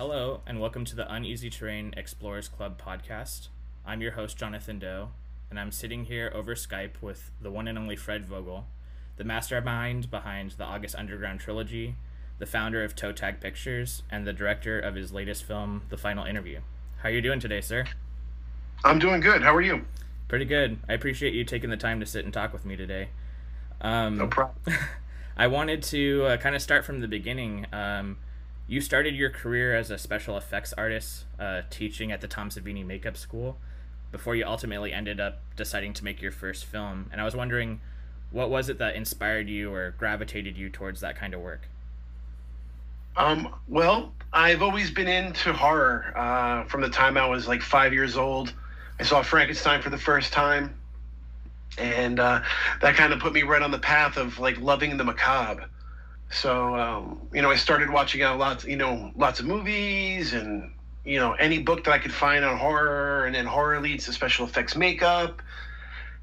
Hello, and welcome to the Uneasy Terrain Explorers Club podcast. I'm your host, Jonathan Doe, and I'm sitting here over Skype with the one and only Fred Vogel, the mastermind behind the August Underground trilogy, the founder of Toe Tag Pictures, and the director of his latest film, The Final Interview. How are you doing today, sir? I'm doing good. How are you? Pretty good. I appreciate you taking the time to sit and talk with me today. Um, No problem. I wanted to uh, kind of start from the beginning. Um, you started your career as a special effects artist, uh, teaching at the Tom Savini Makeup School, before you ultimately ended up deciding to make your first film. And I was wondering, what was it that inspired you or gravitated you towards that kind of work? Um, well, I've always been into horror uh, from the time I was like five years old. I saw Frankenstein for the first time, and uh, that kind of put me right on the path of like loving the macabre. So um, you know, I started watching out lots, you know, lots of movies and you know any book that I could find on horror, and then horror leads to special effects makeup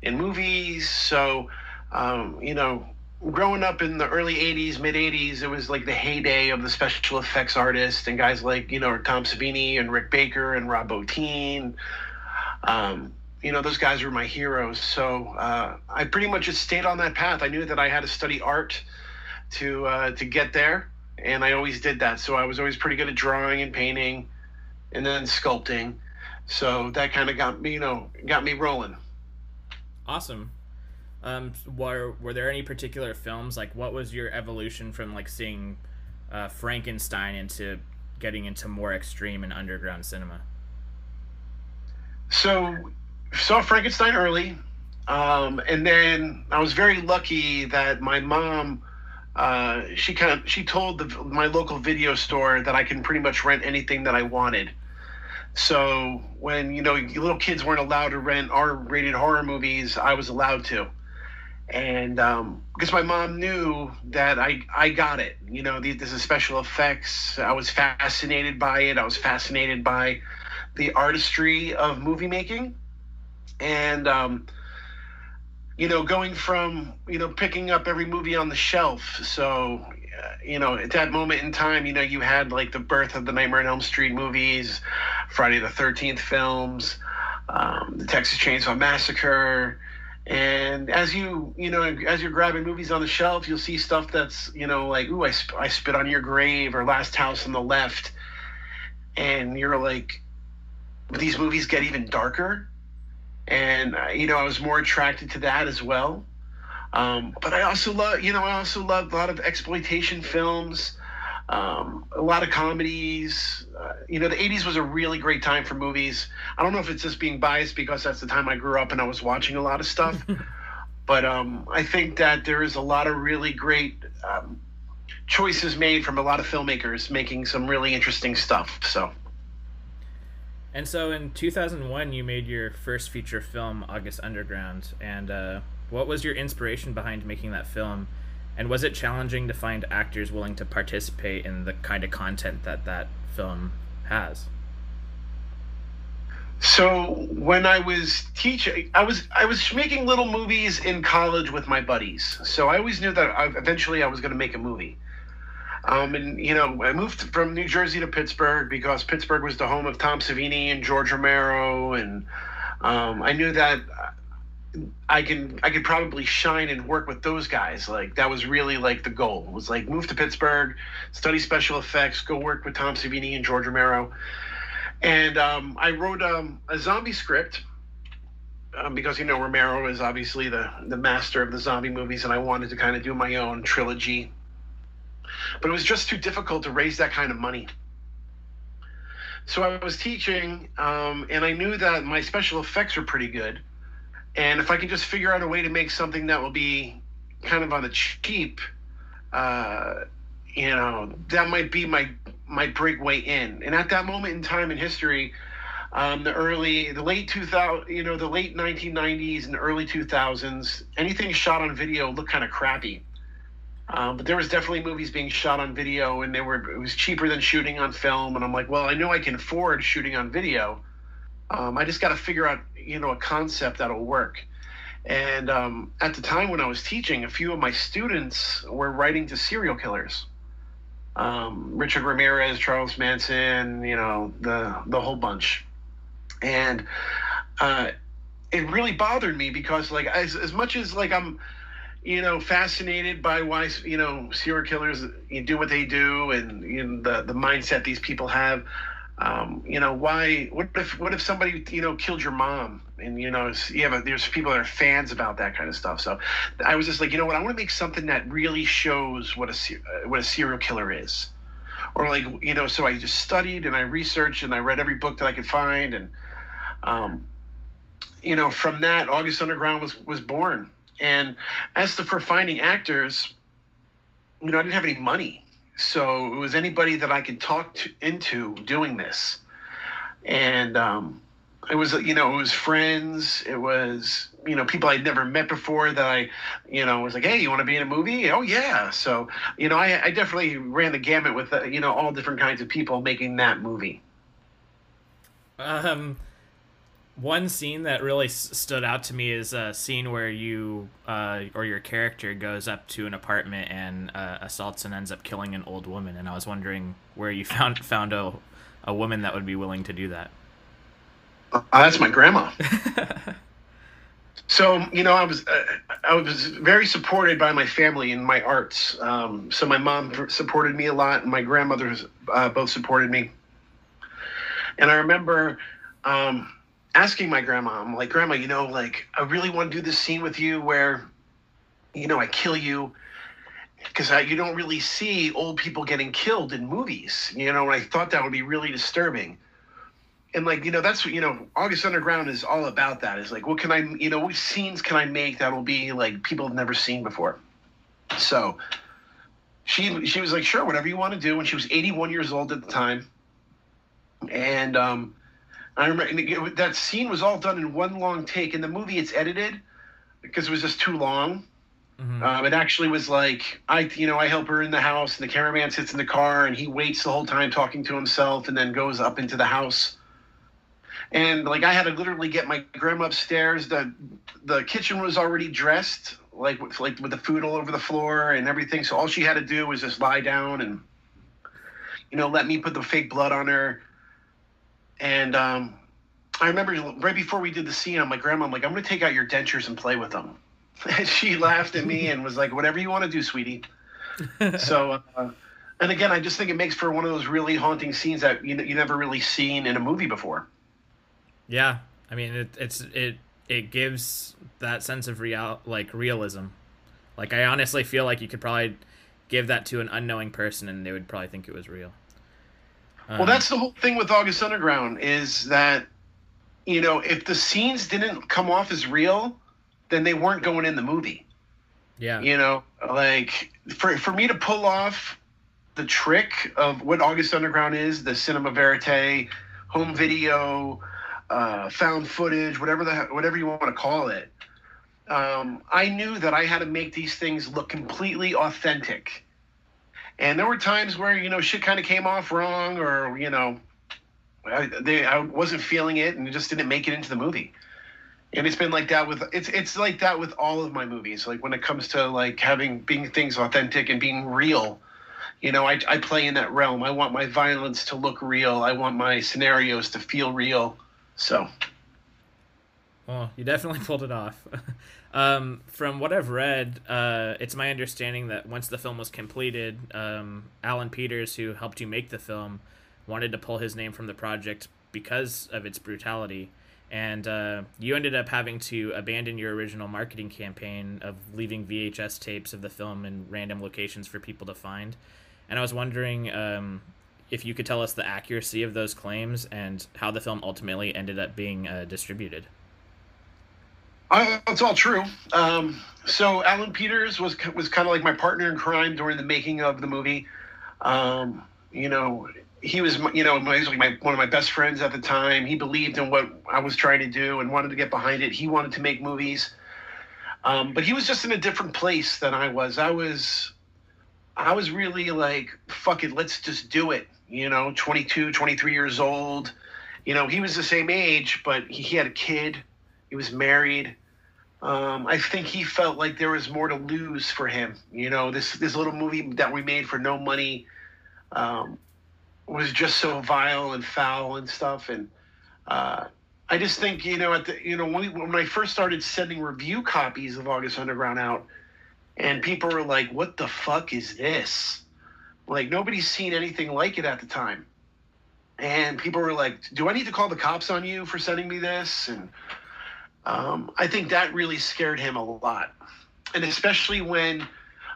in movies. So um, you know, growing up in the early 80s mid 80s it was like the heyday of the special effects artists and guys like you know tom savini and rick baker and rob bottin. Um, you know those guys were my heroes. So uh, i pretty much just stayed on that path. I knew that i had to study art to uh, to get there and i always did that so i was always pretty good at drawing and painting and then sculpting so that kind of got me you know got me rolling Awesome. Um, were were there any particular films like what was your evolution from like seeing uh, Frankenstein into getting into more extreme and underground cinema? So saw Frankenstein early, um, and then I was very lucky that my mom. Uh, she kind of she told the, my local video store that I can pretty much rent anything that I wanted. So when you know little kids weren't allowed to rent R-rated horror movies, I was allowed to, and um, because my mom knew that I I got it. You know, the, this is special effects. I was fascinated by it. I was fascinated by the artistry of movie making, and um, you know, going from you know picking up every movie on the shelf. So uh, you know, at that moment in time, you know, you had like the birth of the Nightmare on Elm Street movies, Friday the Thirteenth films, um, the Texas Chainsaw Massacre. And as you, you know, as you're grabbing movies on the shelf, you'll see stuff that's, you know, like, ooh, I, sp- I spit on your grave or Last House on the Left. And you're like, these movies get even darker and uh, you know i was more attracted to that as well. Um, but i also love you know i also love a lot of exploitation films um, a lot of comedies. Uh, you know the 80s was a really great time for movies. I don't know if it's just being biased because that's the time i grew up and i was watching a lot of stuff. But um, i think that there is a lot of really great um, choices made from a lot of filmmakers making some really interesting stuff so And so in 2001, you made your first feature film, August Underground. And uh, what was your inspiration behind making that film? And was it challenging to find actors willing to participate in the kind of content that that film has? So when I was teaching, I was I was making little movies in college with my buddies. So I always knew that eventually I was going to make a movie. Um, and you know, I moved from New Jersey to Pittsburgh because Pittsburgh was the home of Tom Savini and George Romero, and um, I knew that I can I could probably shine and work with those guys. Like that was really like the goal. It was like move to Pittsburgh, study special effects, go work with Tom Savini and George Romero. And um, I wrote um, a zombie script um, because you know Romero is obviously the the master of the zombie movies, and I wanted to kind of do my own trilogy. But it was just too difficult to raise that kind of money. So I was teaching, um, and I knew that my special effects were pretty good. And if I could just figure out a way to make something that will be kind of on the cheap, uh, you know, that might be my my breakaway in. And at that moment in time in history, um, the early, the late 2000, you know, the late 1990s and early 2000s, anything shot on video looked kind of crappy. Um, but there was definitely movies being shot on video, and they were it was cheaper than shooting on film. And I'm like, well, I know I can afford shooting on video. Um, I just got to figure out, you know, a concept that'll work. And um, at the time when I was teaching, a few of my students were writing to serial killers. um, Richard Ramirez, Charles Manson, you know, the the whole bunch, and uh, it really bothered me because like as as much as like I'm you know, fascinated by why you know serial killers do what they do and you know, the the mindset these people have. Um, you know, why? What if what if somebody you know killed your mom? And you know, you have a, there's people that are fans about that kind of stuff. So I was just like, you know what? I want to make something that really shows what a uh, what a serial killer is, or like you know. So I just studied and I researched and I read every book that I could find and. Um, you know, from that, August Underground was was born and as the for finding actors, you know, I didn't have any money. So it was anybody that I could talk to, into doing this. And um, it was, you know, it was friends. It was, you know, people I'd never met before that I, you know, was like, hey, you want to be in a movie? Oh, yeah. So, you know, I, I definitely ran the gamut with, uh, you know, all different kinds of people making that movie. Um, one scene that really s- stood out to me is a scene where you uh, or your character goes up to an apartment and uh, assaults and ends up killing an old woman. And I was wondering where you found found a a woman that would be willing to do that. Uh, that's my grandma. so you know, I was uh, I was very supported by my family in my arts. Um, so my mom supported me a lot, and my grandmothers uh, both supported me. And I remember. Um, asking my grandma, I'm like, Grandma, you know, like, I really want to do this scene with you where, you know, I kill you. Because you don't really see old people getting killed in movies, you know, and I thought that would be really disturbing. And, like, you know, that's what, you know, August Underground is all about that. Is like, what can I, you know, what scenes can I make that'll be like people have never seen before? So she, she was like, sure, whatever you want to do. And she was 81 years old at the time. And, um, I remember that scene was all done in one long take. In the movie, it's edited because it was just too long. Mm-hmm. Um, it actually was like I, you know, I help her in the house, and the cameraman sits in the car, and he waits the whole time talking to himself, and then goes up into the house. And like I had to literally get my grandma upstairs. the The kitchen was already dressed, like with, like with the food all over the floor and everything. So all she had to do was just lie down and, you know, let me put the fake blood on her and um, I remember right before we did the scene, I'm like, Grandma, I'm like, I'm going to take out your dentures and play with them. And she laughed at me and was like, whatever you want to do, sweetie. so, uh, and again, I just think it makes for one of those really haunting scenes that you you never really seen in a movie before. Yeah, I mean, it, it's it it gives that sense of real like realism. Like I honestly feel like you could probably give that to an unknowing person and they would probably think it was real. Um, well, that's the whole thing with August Underground is that, you know, if the scenes didn't come off as real, then they weren't going in the movie. Yeah. You know, like for for me to pull off the trick of what August Underground is, the cinema verite, home video, uh, found footage, whatever the whatever you want to call it. Um, I knew that I had to make these things look completely authentic and there were times where you know shit kind of came off wrong, or you know, I, they I wasn't feeling it, and it just didn't make it into the movie. And it's been like that with it's it's like that with all of my movies. Like when it comes to like having being things authentic and being real, you know, I I play in that realm. I want my violence to look real. I want my scenarios to feel real. So. Well, you definitely pulled it off. Um, from what I've read, uh, it's my understanding that once the film was completed, um, Alan Peters, who helped you make the film, wanted to pull his name from the project because of its brutality. And uh, you ended up having to abandon your original marketing campaign of leaving VHS tapes of the film in random locations for people to find. And I was wondering um, if you could tell us the accuracy of those claims and how the film ultimately ended up being uh, distributed. Uh, it's all true. Um, so Alan Peters was was kind of like my partner in crime during the making of the movie. Um, you know, he was you know he was like my one of my best friends at the time. He believed in what I was trying to do and wanted to get behind it. He wanted to make movies, um, but he was just in a different place than I was. I was, I was really like, fuck it, let's just do it. You know, 22, 23 years old. You know, he was the same age, but he, he had a kid he was married. Um, I think he felt like there was more to lose for him. You know, this this little movie that we made for no money. um, was just so vile and foul and stuff. And uh, I just think you know at the you know when, we, when I first started sending review copies of August Underground out, and people were like, "What the fuck is this?" Like nobody's seen anything like it at the time, and people were like, "Do I need to call the cops on you for sending me this?" And um, I think that really scared him a lot, and especially when.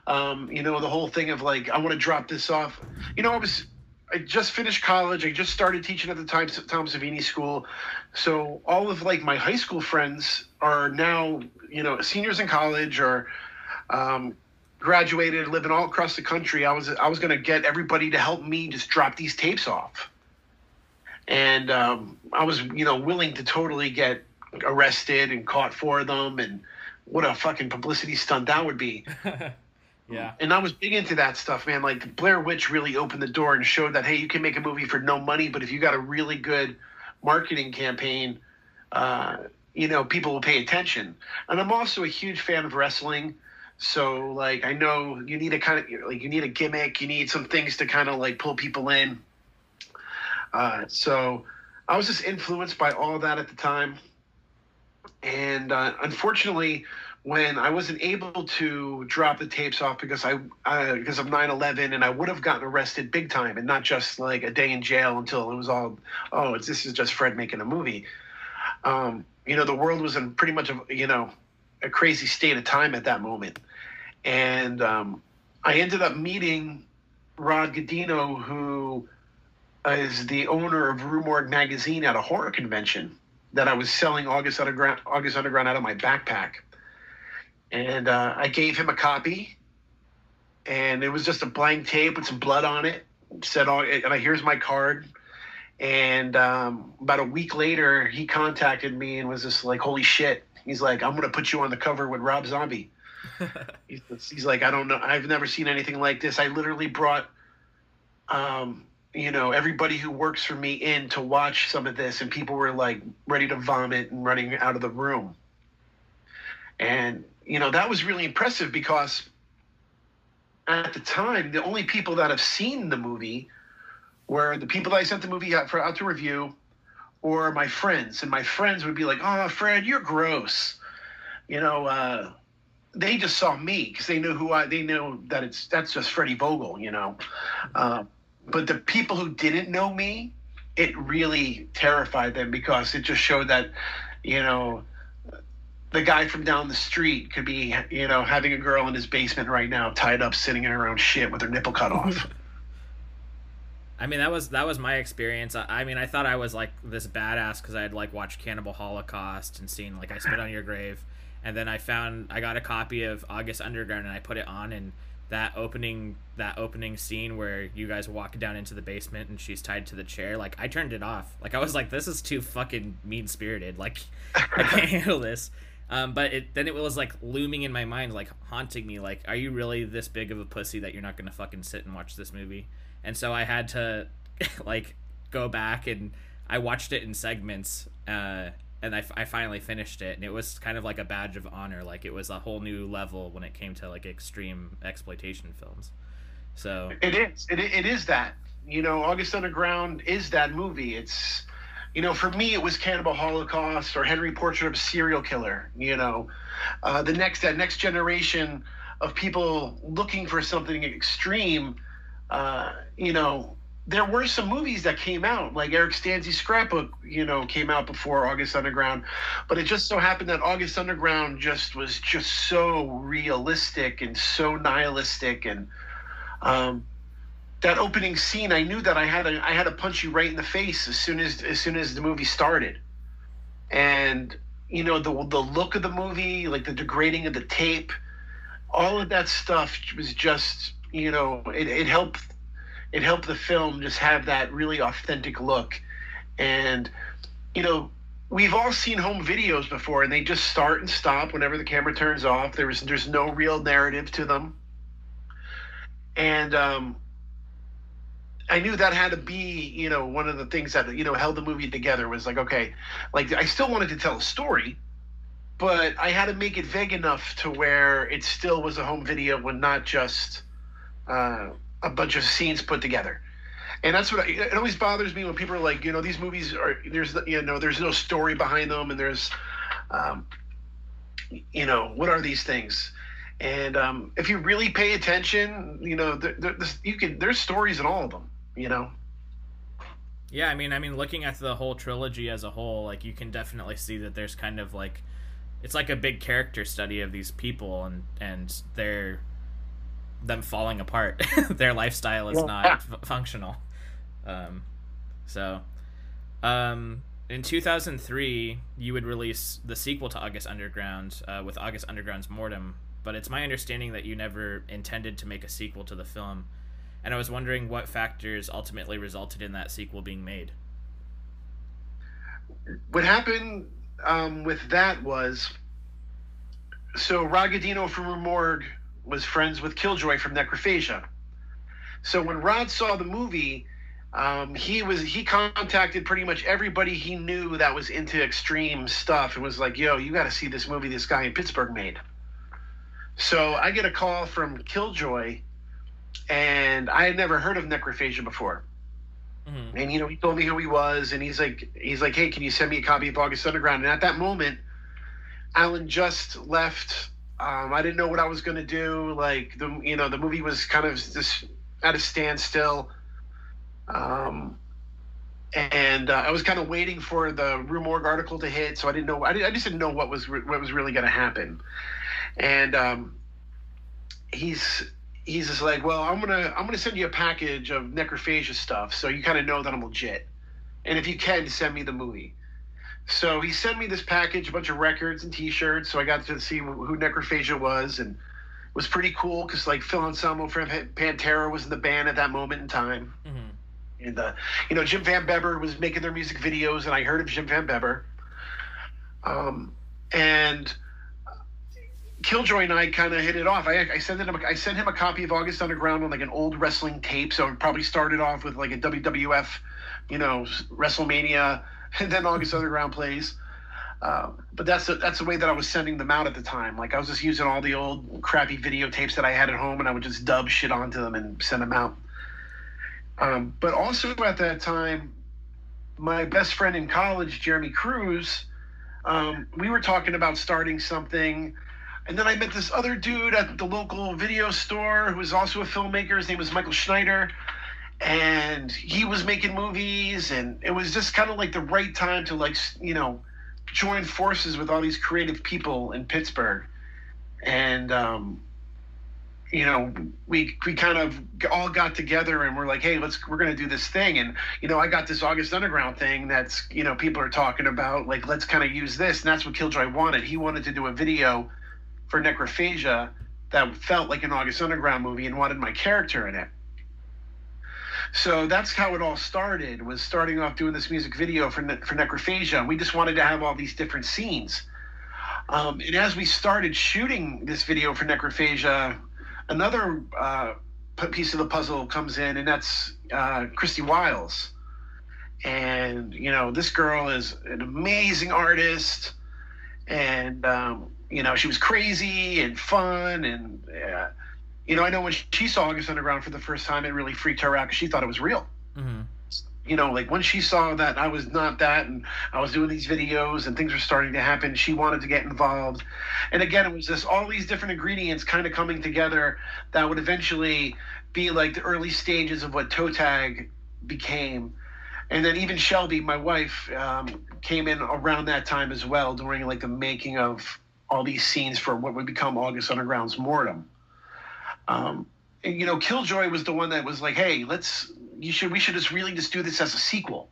Um, you know the whole thing of like I want to drop this off. You know, I was I just finished college. I just started teaching at the Tom, Tom Savini School. So all of like my high school friends are now, you know, seniors in college or um, graduated, living all across the country. I was I was going to get everybody to help me just drop these tapes off, and um, I was you know willing to totally get arrested and caught for them, and what a fucking publicity stunt that would be. Yeah. And I was big into that stuff, man. Like Blair Witch really opened the door and showed that hey, you can make a movie for no money, but if you got a really good marketing campaign, uh, you know, people will pay attention. And I'm also a huge fan of wrestling. So like I know you need a kind of like you need a gimmick, you need some things to kind of like pull people in. Uh, so I was just influenced by all that at the time, and uh, unfortunately, when I wasn't able to drop the tapes off because I uh, because of 9/11 and I would have gotten arrested big time and not just like a day in jail until it was all oh it's this is just Fred making a movie. Um, you know the world was in pretty much a you know a crazy state of time at that moment, and um, I ended up meeting Rod Gudiño who is the owner of Rue Morgue magazine at a horror convention that I was selling August Underground August Underground out of my backpack and uh, I gave him a copy, and it was just a blank tape with some blood on it. Said all, and I here's my card. And um, about a week later, he contacted me and was just like, "Holy shit!" He's like, "I'm gonna put you on the cover with Rob Zombie." he's, he's, like, "I don't know. I've never seen anything like this. I literally brought, um, you know, everybody who works for me in to watch some of this, and people were like ready to vomit and running out of the room." And you know, that was really impressive because at the time, the only people that have seen the movie were the people that I sent the movie out for out to review, or my friends. And my friends would be like, "Oh, Fred, you're gross," you know. Uh, they just saw me because they knew who I. They knew that it's that's just Freddie Vogel, you know. Uh, but the people who didn't know me, it really terrified them because it just showed that, you know, the guy from down the street could be, you know, having a girl in his basement right now, tied up, sitting in her own shit with her nipple cut off. I mean, that was that was my experience. I, I mean, I thought I was like this badass because I had like watched Cannibal Holocaust and seen like I spit on your grave, and then I found I got a copy of August Underground and I put it on and that opening that opening scene where you guys walk down into the basement and she's tied to the chair like i turned it off like i was like this is too fucking mean spirited like i can't handle this um, but it then it was like looming in my mind, like haunting me. Like, are you really this big of a pussy that you're not gonna fucking sit and watch this movie? And so I had to like go back and I watched it in segments. Uh, and I, I finally finished it, and it was kind of like a badge of honor. Like it was a whole new level when it came to like extreme exploitation films. So it is. It, it is that. You know, August Underground is that movie. It's you know, for me, it was Cannibal Holocaust or Henry Portrait of a Serial Killer. You know, uh, the next that next generation of people looking for something extreme. Uh, you know, there were some movies that came out, like Eric Stanze's Scrapbook. You know, came out before August Underground, but it just so happened that August Underground just was just so realistic and so nihilistic and. Um, that opening scene, I knew that I had to I had to punch you right in the face as soon as as soon as the movie started, and you know the the look of the movie, like the degrading of the tape, all of that stuff was just you know it, it helped it helped the film just have that really authentic look, and you know we've all seen home videos before, and they just start and stop whenever the camera turns off. There's there's no real narrative to them, and um, I knew that had to be, you know, one of the things that you know held the movie together was like, okay, like I still wanted to tell a story, but I had to make it vague enough to where it still was a home video and not just, uh, a bunch of scenes put together. And that's what I, it always bothers me when people are like, you know, these movies are there's you know there's no story behind them and there's, um, you know, what are these things? And um, if you really pay attention, you know, there, there, you can there's stories in all of them, you know. Yeah, I mean, I mean, looking at the whole trilogy as a whole, like you can definitely see that there's kind of like, it's like a big character study of these people and and their them falling apart. their lifestyle is not f- functional. Um, so, um, in 2003, you would release the sequel to August Underground uh, with August Underground's Mortem, but it's my understanding that you never intended to make a sequel to the film. And I was wondering what factors ultimately resulted in that sequel being made. What happened um, with that was so Rod Gudiño from Rue Morgue was friends with Killjoy from Necrophagia. So when Rod saw the movie, um, he was he contacted pretty much everybody he knew that was into extreme stuff and was like, "Yo, you got to see this movie this guy in Pittsburgh made." So I get a call from Killjoy, and I had never heard of Necrophagia before. Mm-hmm. And you know, he told me who he was, and he's like, he's like, "Hey, can you send me a copy of August Underground?" And at that moment, Alan just left. Um, I didn't know what I was going to do. Like the you know the movie was kind of just at a standstill. Um, and uh, I was kind of waiting for the Rue Morgue article to hit, so I didn't know. I, did, I just didn't know what was re- what was really going to happen. And um, he's he's just like, well, I'm gonna I'm gonna send you a package of necrophagia stuff, so you kind of know that I'm legit. And if you can, send me the movie. So he sent me this package, a bunch of records and T-shirts. So I got to see who Necrophagia was, and it was pretty cool because like Phil Anselmo from Pantera was in the band at that moment in time. Mm-hmm. And uh, you know, Jim Van Bebber was making their music videos, and I heard of Jim Van Bebber. Um, and Killjoy and I kind of hit it off. I, I sent him I sent him a copy of August Underground on like an old wrestling tape. So it probably started off with like a WWF, you know, WrestleMania, and then August Underground plays. Um, but that's the, that's the way that I was sending them out at the time. Like I was just using all the old crappy videotapes that I had at home, and I would just dub shit onto them and send them out. Um, but also at that time, my best friend in college, Jerami Cruise, um, we were talking about starting something. And then I met this other dude at the local video store who was also a filmmaker. His name was Michael Schneider. And he was making movies. And it was just kind of like the right time to, like, you know, join forces with all these creative people in Pittsburgh. And, um, you know, we we kind of all got together and we're like, hey, let's we're gonna do this thing. And you know, I got this August Underground thing that's you know people are talking about. Like, let's kind of use this, and that's what Killjoy wanted. He wanted to do a video for Necrophagia that felt like an August Underground movie and wanted my character in it. So that's how it all started. Was starting off doing this music video for ne- for Necrophagia. We just wanted to have all these different scenes. Um, and as we started shooting this video for Necrophagia, another uh, piece of the puzzle comes in, and that's uh, Cristie Whiles. And you know, this girl is an amazing artist, and um, you know, she was crazy and fun, and uh, you know, I know when she saw August Underground for the first time, it really freaked her out because she thought it was real. Mm-hmm you know, like when she saw that I was not that and I was doing these videos and things were starting to happen, she wanted to get involved. And again, it was just all these different ingredients kind of coming together that would eventually be like the early stages of what toe tag became. And then even Shelby, my wife, um, came in around that time as well during like the making of all these scenes for what would become August Underground's Mortem. Um, and, you know, Killjoy was the one that was like, "Hey, let's you should we should just really just do this as a sequel."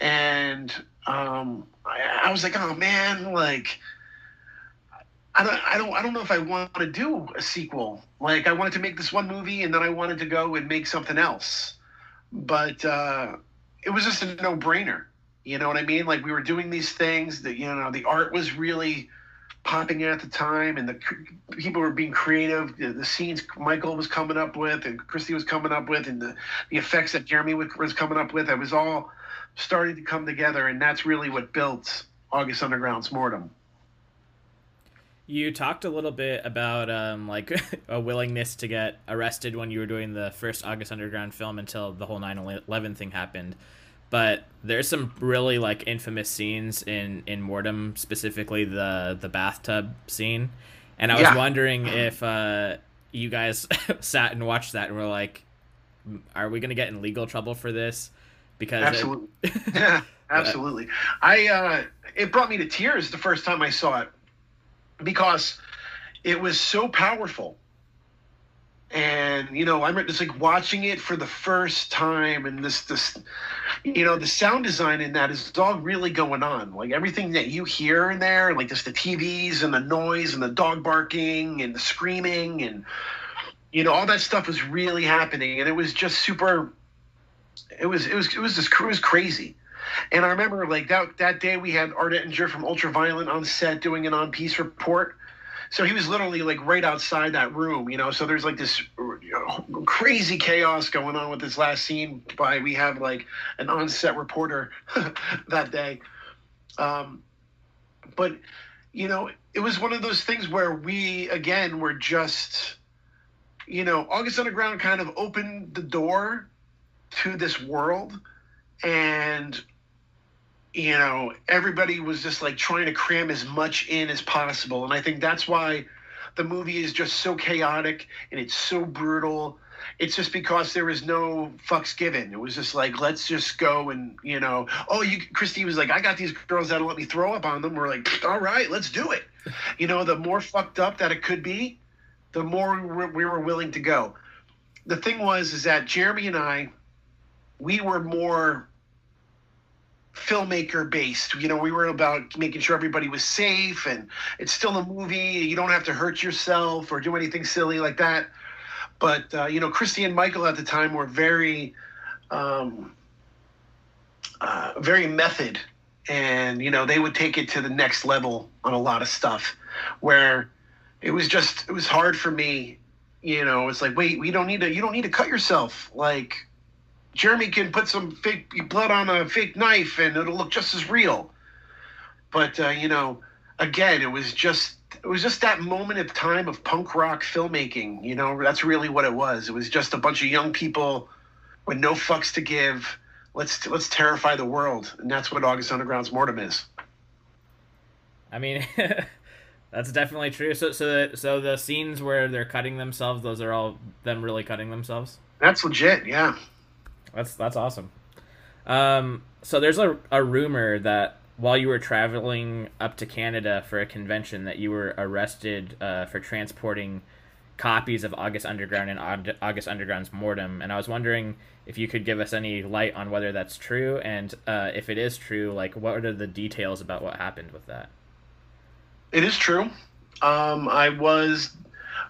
And um, I, I was like, "Oh man, like." I don't, I don't, I don't know if I want to do a sequel. Like, I wanted to make this one movie, and then I wanted to go and make something else. But uh, it was just a no-brainer. You know what I mean? Like, we were doing these things that you know, the art was really popping at the time, and the people were being creative. The, the, scenes Michael was coming up with, and Cristie was coming up with, and the, the effects that Jerami was coming up with, it was all starting to come together, and that's really what built August Underground's Mortem. You talked a little bit about um, like a willingness to get arrested when you were doing the first August Underground film until the whole 9/11 thing happened. But there's some really like infamous scenes in in Mortem, specifically the the bathtub scene, and I was yeah. wondering if uh, you guys sat and watched that and were like, "Are we gonna get in legal trouble for this?" Because absolutely, it... yeah, absolutely. I uh, it brought me to tears the first time I saw it because it was so powerful. And you know, I'm just like watching it for the first time, and this, this, you know, the sound design in that is all really going on. Like everything that you hear in there, like just the TVs and the noise and the dog barking and the screaming, and you know, all that stuff was really happening, and it was just super. It was it was it was just it was crazy. And I remember like that that day we had Art Ettinger from Ultraviolent on set doing an on piece report. So he was literally like right outside that room, you know. So there's like this you know, crazy chaos going on with this last scene. By we have like an on-set reporter that day, um, but you know, it was one of those things where we again were just, you know, August Underground kind of opened the door to this world, and you know, everybody was just like trying to cram as much in as possible. And I think that's why the movie is just so chaotic and it's so brutal. It's just because there was no fucks given. It was just like, let's just go and, you know, oh, you, Cristie was like, I got these girls that'll let me throw up on them. We're like, all right, let's do it. You know, the more fucked up that it could be, the more we were willing to go. The thing was, is that Jerami and I, we were more filmmaker based. You know, we were about making sure everybody was safe and it's still a movie. You don't have to hurt yourself or do anything silly like that. But, uh, you know, Cristie and Michael at the time were very, um, uh, very method. And, you know, they would take it to the next level on a lot of stuff where it was just, it was hard for me. You know, it's like, wait, we don't need to, you don't need to cut yourself. Like, Jerami can put some fake blood on a fake knife and it'll look just as real. But uh, you know, again, it was just it was just that moment of time of punk rock filmmaking. You know, that's really what it was. It was just a bunch of young people with no fucks to give. Let's let's terrify the world, and that's what August Underground's Mortem is. I mean, that's definitely true. So so the, so the scenes where they're cutting themselves, those are all them really cutting themselves. That's legit. Yeah. That's that's awesome. Um, so there's a, a rumor that while you were traveling up to Canada for a convention, that you were arrested uh, for transporting copies of August Underground and August Underground's Mortem, and I was wondering if you could give us any light on whether that's true, and uh, if it is true, like what are the details about what happened with that? It is true. Um, I was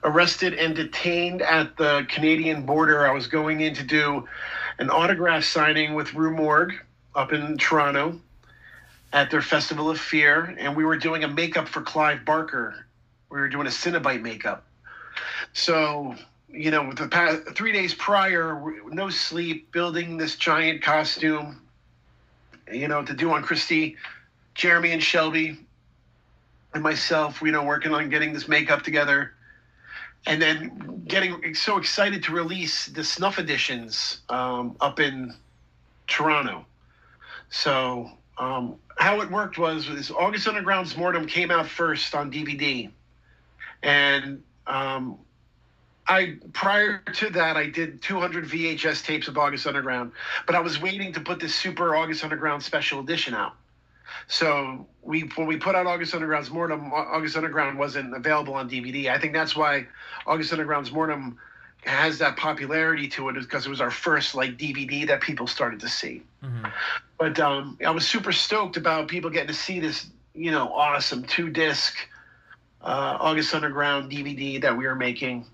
arrested and detained at the Canadian border. I was going in to do an autograph signing with Rue Morgue up in Toronto at their Festival of Fear, and we were doing a makeup for Clive Barker. We were doing a Cenobite makeup. So, you know, the past three days prior, no sleep, building this giant costume, you know, to do on Cristie, Jerami and Shelby, and myself, you know, working on getting this makeup together and then getting so excited to release the snuff editions um, up in Toronto. So um, how it worked was, August Underground's Mortem came out first on DVD, and um, I prior to that I did 200 VHS tapes of August Underground, but I was waiting to put this Super August Underground Special Edition out. So we when we put out August Underground's Mortem, August Underground wasn't available on DVD. I think that's why August Underground's Mortem has that popularity to it is because it was our first like DVD that people started to see. Mm-hmm. But um, I was super stoked about people getting to see this, you know, awesome two disc uh, August Underground DVD that we were making,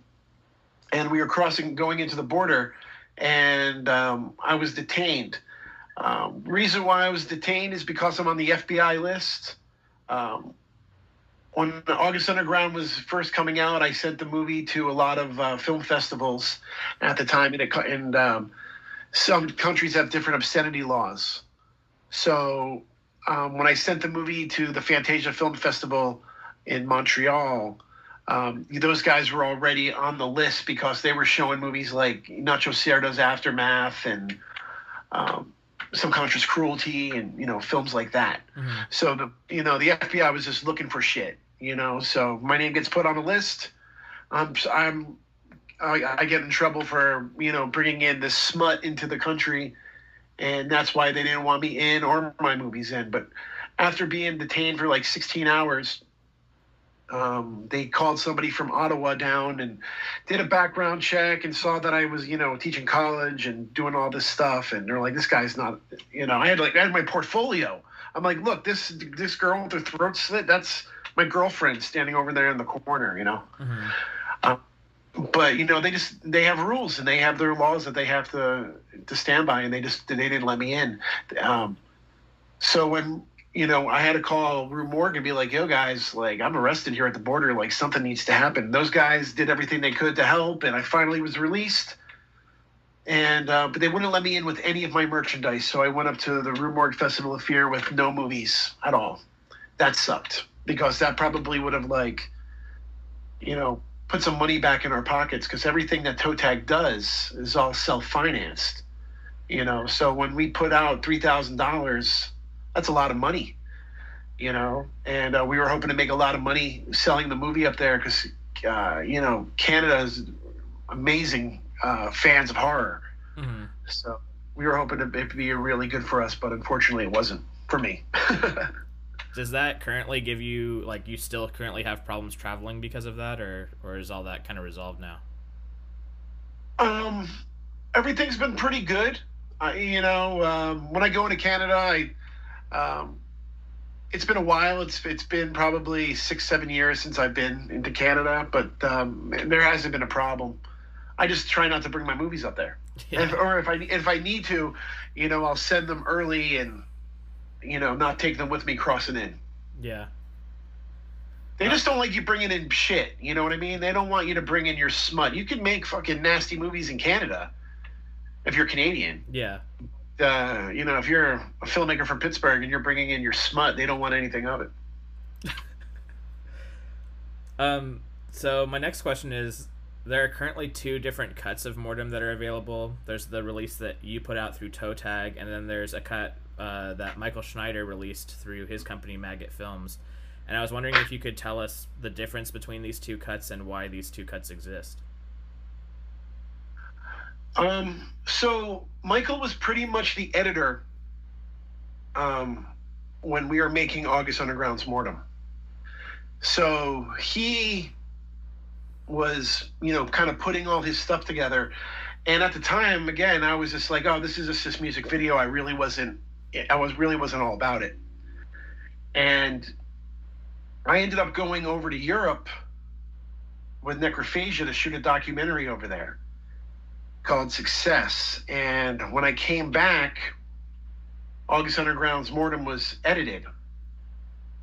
and we were crossing going into the border, and um, I was detained um, reason why I was detained is because I'm on the FBI list. Um, when August Underground was first coming out, I sent the movie to a lot of uh, film festivals at the time, and, it, and um, some countries have different obscenity laws. So um, when I sent the movie to the Fantasia Film Festival in Montreal, um, those guys were already on the list because they were showing movies like Nacho Cerdà's Aftermath and um, Subconscious Cruelty and you know films like that. Mhm. So the you know the FBI was just looking for shit. You know, so my name gets put on the list. I'm I'm I, I get in trouble for you know bringing in this smut into the country, and that's why they didn't want me in or my movies in. But after being detained for like 16 hours, um, they called somebody from Ottawa down and did a background check and saw that I was you know teaching college and doing all this stuff, and they're like, this guy's not you know I had like I had my portfolio. I'm like, look, this this girl with her throat slit, that's my girlfriend standing over there in the corner, you know Mhm. but you know they just they have rules and they have their laws that they have to to stand by and they just they didn't let me in um so when you know i had to call rue morgue and be like yo guys like i'm arrested here at the border. Like something needs to happen. Those guys did everything they could to help and i finally was released. And uh, but they wouldn't let me in with any of my merchandise so i went up to the rue morgue festival of fear with no movies at all. That sucked because that probably would have like you know put some money back in our pockets because everything that toe tag does is all self-financed you know? So when we put out $3000 that's a lot of money you know and uh, we were hoping to make a lot of money selling the movie up there because uh, you know canada is amazing uh, fans of horror Mhm. so we were hoping it'd be really good for us but unfortunately it wasn't for me Does that currently give you like you still currently have problems traveling because of that, or or is all that kind of resolved now? Um, everything's been pretty good. I, you know, um, when I go into Canada, I, um, it's been a while. It's it's been probably six, seven years since I've been into Canada, but um, there hasn't been a problem. I just try not to bring my movies up there, if, or if I if I need to, you know, I'll send them early and, you know, not take them with me crossing in. yeah. They just don't like you bringing in shit. You know what I mean? They don't want you to bring in your smut. You can make fucking nasty movies in Canada if you're Canadian. Yeah. Uh, you know, if you're a filmmaker from Pittsburgh and you're bringing in your smut, they don't want anything of it. Um. So my next question is: There are currently two different cuts of Mortem that are available. There's the release that you put out through Toe Tag, and then there's a cut uh, that Michael Schneider released through his company Maggot Films. And I was wondering if you could tell us the difference between these two cuts and why these two cuts exist. Um, so Michael was pretty much the editor um, when we were making August Underground's Mortem. So he was, you know, kind of putting all his stuff together. And at the time, again, I was just like, oh, this is a cis music video. I really wasn't, I was really wasn't all about it. And I ended up going over to Europe with Necrophagia to shoot a documentary over there called Success. And when I came back, August Underground's Mortem was edited.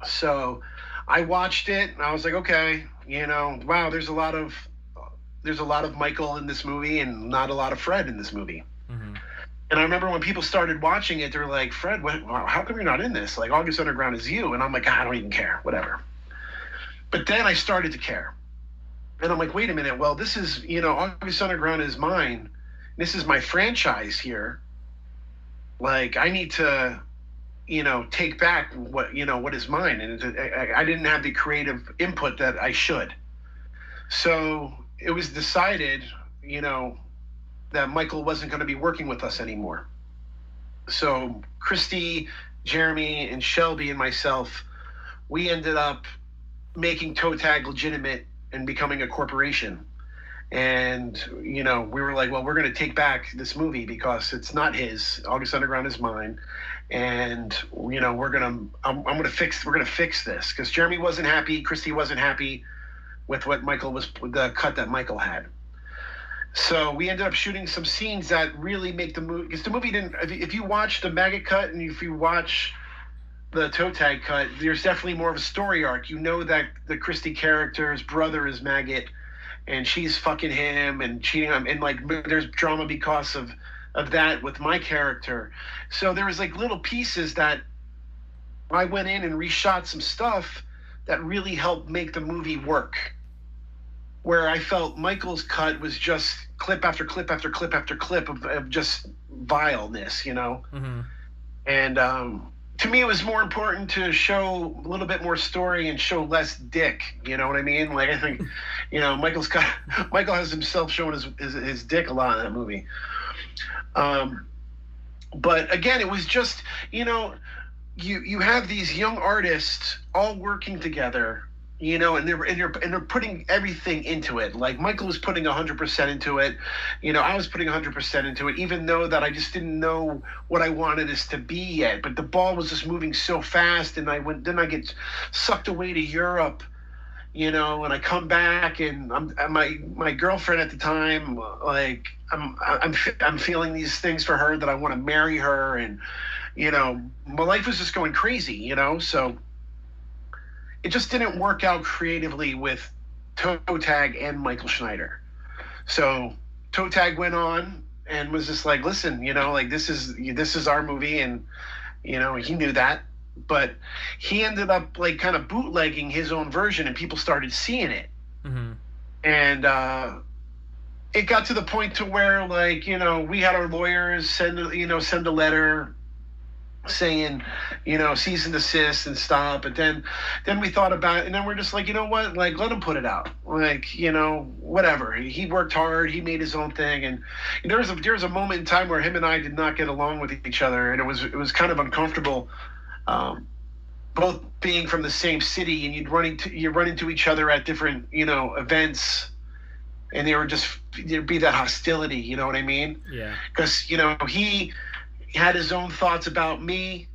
So I watched it and I was like, okay, you know, wow, there's a lot of there's a lot of Michael in this movie and not a lot of Fred in this movie. Mm-hmm. And I remember when people started watching it, they were like, Fred, what, how come you're not in this? Like, August Underground is you. And I'm like, "Ah, I don't even care, whatever. But then I started to care. And I'm like, wait a minute. Well, this is, you know, August Underground is mine. This is my franchise here. Like, I need to, you know, take back what, you know, what is mine. And I, I didn't have the creative input that I should. So it was decided, you know, that Michael wasn't going to be working with us anymore. So Cristie, Jerami, and Shelby and myself, we ended up making Toe Tag legitimate and becoming a corporation. And you know, we were like, well, we're going to take back this movie because it's not his. August Underground is mine, and you know, we're gonna, I'm, I'm going to fix, we're going to fix this because Jerami wasn't happy, Cristie wasn't happy with what Michael was, the cut that Michael had. So we ended up shooting some scenes that really make the movie because the movie didn't. If you watch the maggot cut and if you watch the toe tag cut, there's definitely more of a story arc. You know that the Cristie character's brother is maggot, and she's fucking him and cheating on him, and like there's drama because of of that with my character. So there was like little pieces that I went in and reshot some stuff that really helped make the movie work. Where I felt Michael's cut was just clip after clip after clip after clip of, of just vileness, you know. Mm-hmm. And um, to me, it was more important to show a little bit more story and show less dick. You know what I mean? Like I think, you know, Michael's got Michael has himself showing his, his his dick a lot in that movie. Um, but again, it was just you know, you you have these young artists all working together you know, and they're and they're and they're putting everything into it. Like Michael was putting hundred percent into it, you know, I was putting hundred percent into it, even though that I just didn't know what I wanted this to be yet. But the ball was just moving so fast, and I went. Then I get sucked away to Europe, you know, and I come back, and I'm and my my girlfriend at the time, like I'm I'm I'm feeling these things for her that I want to marry her, and you know, my life was just going crazy, you know, so it just didn't work out creatively with Toe Tag and Michael Schneider. So Toe Tag went on and was just like, listen, you know, like this is this is our movie, and you know he knew that, but he ended up like kind of bootlegging his own version, and people started seeing it, Mm-hmm. and uh, it got to the point to where like you know we had our lawyers send you know send a letter saying, you know, cease and desist and stop. But then, then we thought about it, and then we're just like, you know what? Like, let him put it out. Like, you know, whatever. He, he worked hard. He made his own thing, and there was a there was a moment in time where him and I did not get along with each other, and it was it was kind of uncomfortable. Um, both being from the same city, and you'd run into you run into each other at different you know events. And there would just there'd be that hostility, you know what I mean? Yeah. Because you know he had his own thoughts about me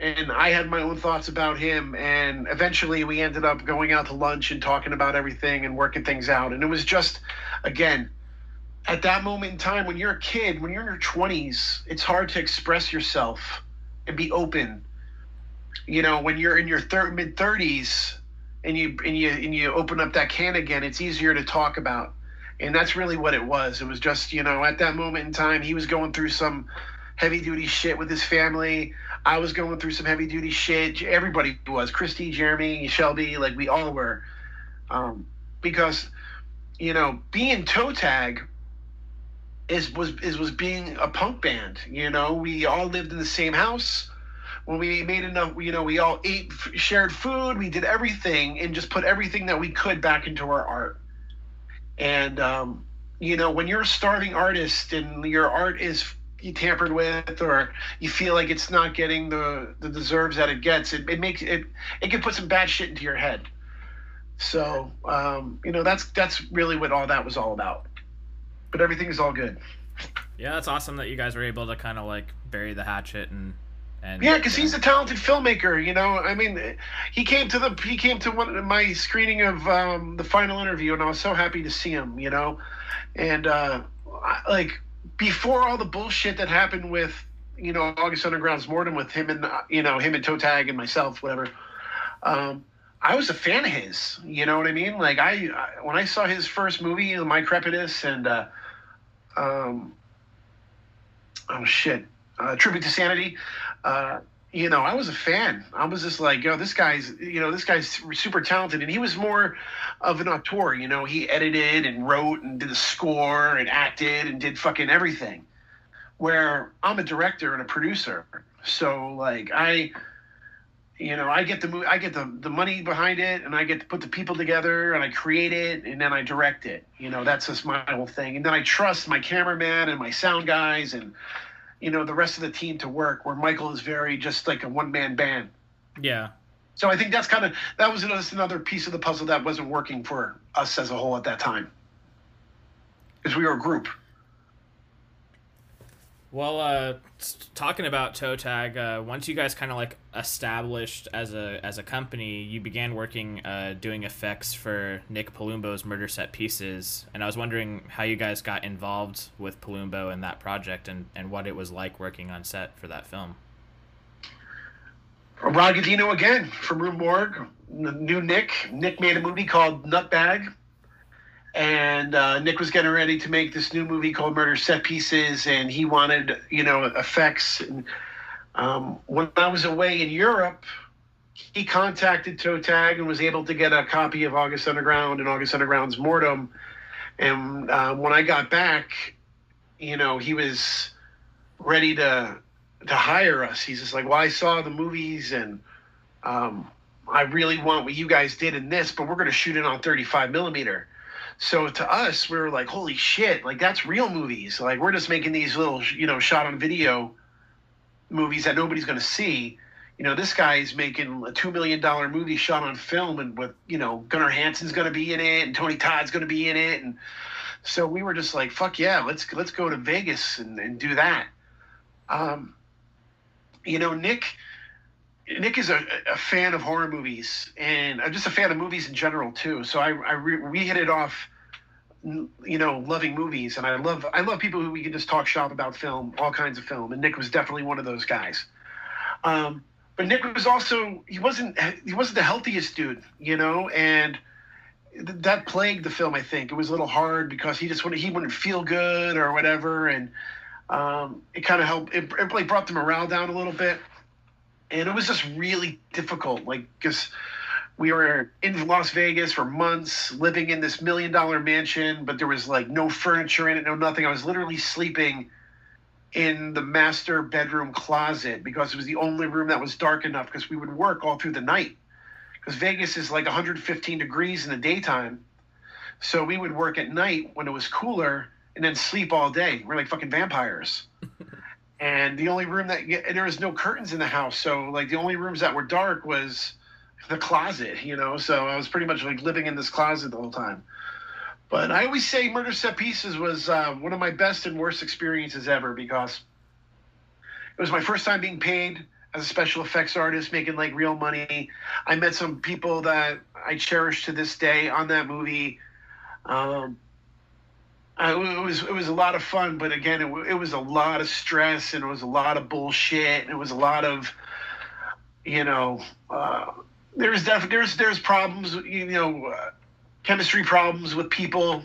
and I had my own thoughts about him and eventually we ended up going out to lunch and talking about everything and working things out. And it was just again at that moment in time when you're a kid when you're in your 20s it's hard to express yourself and be open. You know when you're in your thir- mid 30s and you and you and you open up that can again it's easier to talk about. And that's really what it was. It was just you know at that moment in time he was going through some heavy duty shit with his family. I was going through some heavy duty shit. Everybody was. Cristie, Jerami, Shelby, like we all were. Um, because, you know, being toe tag is was is was being a punk band. You know, we all lived in the same house. When we made enough, you know, we all ate, shared food, we did everything, and just put everything that we could back into our art. And um, you know, when you're a starving artist and your art is you tampered with or you feel like it's not getting the the deserves that it gets it, it makes it it can put some bad shit into your head. So um, you know that's that's really what all that was all about. But everything is all good. Yeah, that's awesome that you guys were able to kind of like bury the hatchet and and yeah because he's a talented filmmaker you know? I mean he came to the he came to one my screening of um, the final interview and i was so happy to see him you know? And uh, I, like before all the bullshit that happened with you know August Underground's Mortem with him and you know him and Toe Tag and myself, whatever. Um, I was a fan of his. You know what I mean? Like I, I when I saw his first movie, My Crepitus, and uh, um, oh shit, uh, Tribute to Sanity. Uh, you know, I was a fan. I was just like, yo, this guy's, you know, this guy's super talented. And he was more of an auteur, you know, he edited and wrote and did the score and acted and did fucking everything. Where I'm a director and a producer. So like I you know, I get the I get the, the money behind it and I get to put the people together and I create it and then I direct it. You know, that's just my whole thing. And then I trust my cameraman and my sound guys and you know the rest of the team to work where michael is very just like a one-man band. Yeah. So i think that's kind of that was just another piece of the puzzle that wasn't working for us as a whole at that time. Because we were a group well uh talking about toe tag uh, once you guys kind of like established as a as a company you began working uh, doing effects for nick palumbo's murder set pieces and i was wondering how you guys got involved with palumbo and that project and and what it was like working on set for that film Rod Gudiño again from Rue Morgue. New Nick. Nick made a movie called Nutbag. And uh, Nick was getting ready to make this new movie called Murder Set Pieces, and he wanted, you know, effects. And um, when I was away in Europe, he contacted Toe Tag and was able to get a copy of August Underground and August Underground's Mortem. And uh, when I got back, you know, he was ready to to hire us. He's just like, well, I saw the movies and um, I really want what you guys did in this, but we're going to shoot it on 35 millimeter. So to us, we were like, holy shit, like that's real movies. Like we're just making these little, you know, shot on video movies that nobody's going to see. You know, this guy's making a two million dollar movie shot on film, and with you know Gunnar Hansen's going to be in it, and Tony Todd's going to be in it, and so we were just like, fuck yeah, let's let's go to Vegas and, and do that. Um, you know, Nick. Nick is a, a, fan of horror movies, and I'm just a fan of movies in general too. So I, I re, we hit it off, you know, loving movies, and I love I love people who we can just talk shop about film, all kinds of film, and Nick was definitely one of those guys. Um, but Nick was also he wasn't he wasn't the healthiest dude, you know, and that plagued the film. I think it was a little hard because he just wouldn't he wouldn't feel good or whatever, and um, it kind of helped. It, it brought the morale down a little bit, and it was just really difficult. Like because we were in Las Vegas for months, living in this million dollar mansion, but there was like no furniture in it, no nothing. I was literally sleeping in the master bedroom closet because it was the only room that was dark enough because we would work all through the night because Vegas is like 115 degrees in the daytime. So we would work at night when it was cooler and then sleep all day. We're like fucking vampires. And the only room that there was no curtains in the house, so like the only rooms that were dark was the closet, you know. So I was pretty much like living in this closet the whole time. But I always say Murder Set Pieces was uh, one of my best and worst experiences ever because it was my first time being paid as a special effects artist, making like real money. I met some people that I cherish to this day on that movie. Um, It was it was a lot of fun, but again, it, it was a lot of stress and it was a lot of bullshit and it was a lot of, you know, uh, there's definitely there's there's problems, you know, uh, chemistry problems with people,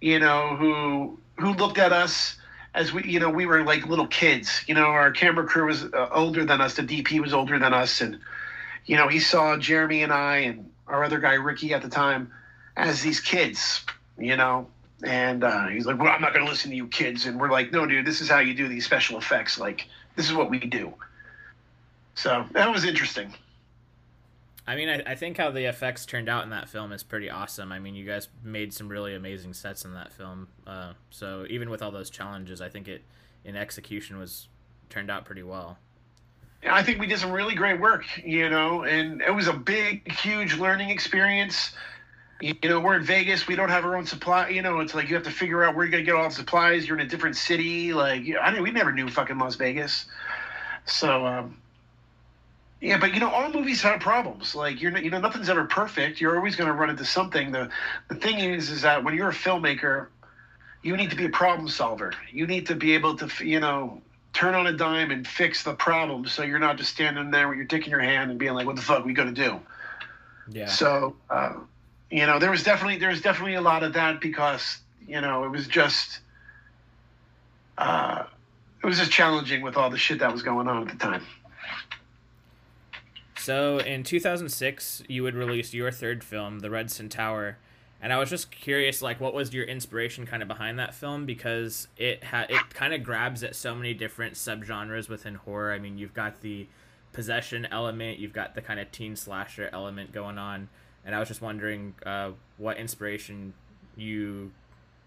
you know, who who looked at us as we, you know, we were like little kids. You know, our camera crew was uh, older than us. The DP was older than us, and you know, he saw Jerami and I and our other guy Ricky at the time as these kids. You know, and uh, he's like, "Well, I'm not going to listen to you kids." And we're like, "No, dude, this is how you do these special effects. Like, this is what we do." So that was interesting. I mean, I, I think how the effects turned out in that film is pretty awesome. I mean, you guys made some really amazing sets in that film. Uh, so even with all those challenges, I think it in execution was turned out pretty well. Yeah, I think we did some really great work, you know, and it was a big, huge learning experience you know, we're in Vegas. We don't have our own supply. You know, it's like you have to figure out where you're gonna get all the supplies. You're in a different city. Like, I mean, we never knew fucking Las Vegas. So, um, yeah, but you know, all movies have problems. Like, you're, you know, nothing's ever perfect. You're always gonna run into something. The, the thing is, is that when you're a filmmaker, you need to be a problem solver. You need to be able to, you know, turn on a dime and fix the problem. So you're not just standing there with your dick in your hand and being like, "What the fuck are we gonna do?" Yeah. So. Uh, you know, there was definitely there was definitely a lot of that because you know it was just uh, it was just challenging with all the shit that was going on at the time. So in 2006, you would release your third film, The Red Tower, and I was just curious, like, what was your inspiration kind of behind that film? Because it ha- it kind of grabs at so many different subgenres within horror. I mean, you've got the possession element, you've got the kind of teen slasher element going on and I was just wondering uh, what inspiration you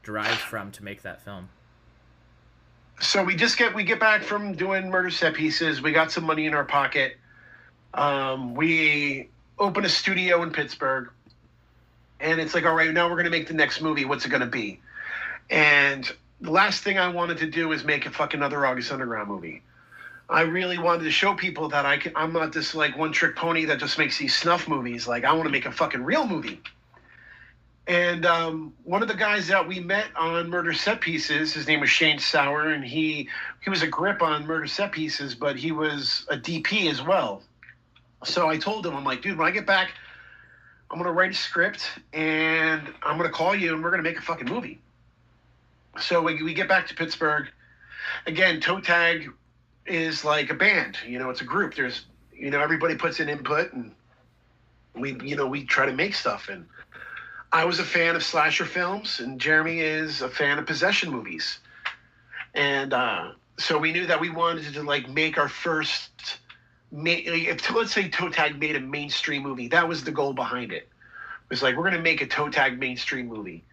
derived from to make that film. So we just get we get back from doing murder set pieces. We got some money in our pocket. Um, we open a studio in Pittsburgh, and it's like, all right, now we're going to make the next movie. What's it going to be? And the last thing I wanted to do is make a fucking another August Underground movie. I really wanted to show people that I can, I'm not this like one trick pony that just makes these snuff movies. Like I want to make a fucking real movie. And um, one of the guys that we met on Murder Set Pieces, his name was Shane Sauer, and he he was a grip on Murder Set Pieces, but he was a DP as well. So I told him, I'm like, dude, when I get back, I'm gonna write a script and I'm gonna call you and we're gonna make a fucking movie. So we, we get back to Pittsburgh. Again, toe tag is like a band. You know, it's a group. There's you know, everybody puts in input, and we, you know, we try to make stuff. And I was a fan of slasher films, and Jerami is a fan of possession movies, and uh, so we knew that we wanted to like make our first. If let's say Toe Tag made a mainstream movie, that was the goal behind it. It was like we're going to make a Toe Tag mainstream movie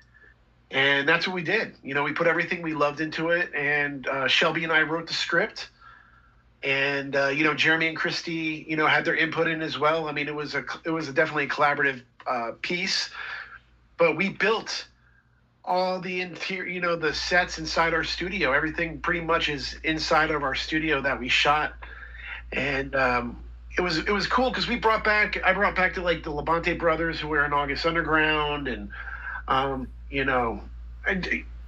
and that's what we did. You know, we put everything we loved into it, and uh, Shelby and I wrote the script, and uh, you know, Jerami and Cristie, you know, had their input in as well. I mean, it was a it was a definitely a collaborative uh, piece, but we built all the interior, you know, the sets inside our studio. Everything pretty much is inside of our studio that we shot, and um, it was it was cool because we brought back I brought back to like the Labonte brothers who were in August Underground and. Um, you know,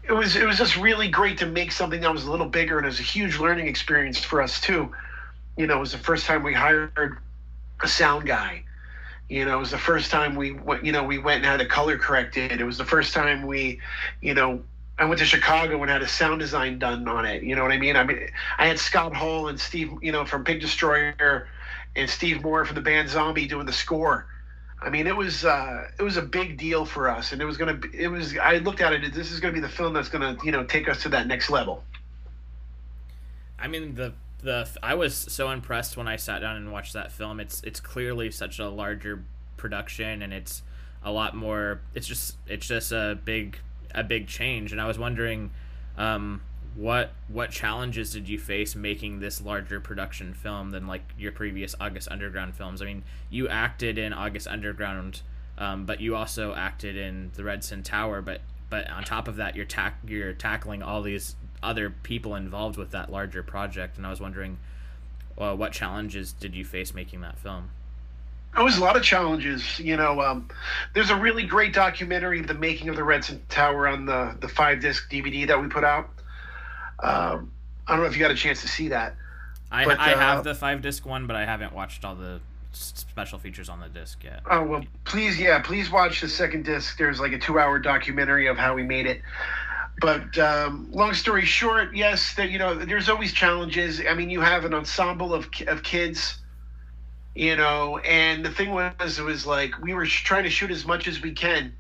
it was it was just really great to make something that was a little bigger, and it was a huge learning experience for us too. You know, it was the first time we hired a sound guy. You know, it was the first time we went. You know, we went and had a color corrected. It was the first time we, you know, I went to Chicago and had a sound design done on it. You know what I mean? I mean, I had Scott Hull and Steve, you know, from Pig Destroyer, and Steve Moore from the band Zombi doing the score. I mean, it was uh, it was a big deal for us, and it was gonna. Be, it was. I looked at it. This is gonna be the film that's gonna, you know, take us to that next level. I mean, the the I was so impressed when I sat down and watched that film. It's it's clearly such a larger production, and it's a lot more. It's just it's just a big a big change, and I was wondering. Um, what what challenges did you face making this larger production film than like your previous August Underground films? I mean, you acted in August Underground, um, but you also acted in the Red Redsin Tower. But but on top of that, you're tack you're tackling all these other people involved with that larger project. And I was wondering, uh, what challenges did you face making that film? It was a lot of challenges. You know, um, there's a really great documentary of the making of the Red Redsin Tower on the the five disc DVD that we put out um, I don't know if you got a chance to see that. I, but, I uh, have the five disc one, but I haven't watched all the special features on the disc yet. Oh well, please, yeah, please watch the second disc. There's like a two-hour documentary of how we made it. But um, long story short, yes, that you know, there's always challenges. I mean, you have an ensemble of of kids, you know, and the thing was, it was like we were trying to shoot as much as we can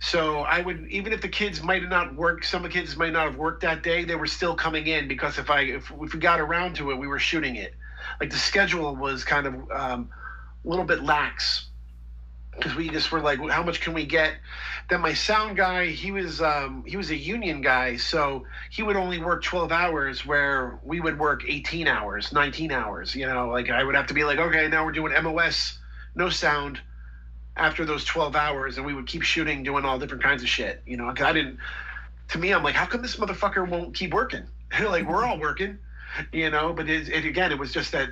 so I would even if the kids might have not worked, some of the kids might not have worked that day. They were still coming in because if I if, if we got around to it, we were shooting it. Like the schedule was kind of um, a little bit lax because we just were like, how much can we get? Then my sound guy, he was um, he was a union guy, so he would only work twelve hours, where we would work eighteen hours, nineteen hours. You know, like I would have to be like, okay, now we're doing MOS, no sound after those 12 hours and we would keep shooting doing all different kinds of shit you know? Because i didn't to me i'm like how come this motherfucker won't keep working? Like we're all working you know? But it, it, again it was just that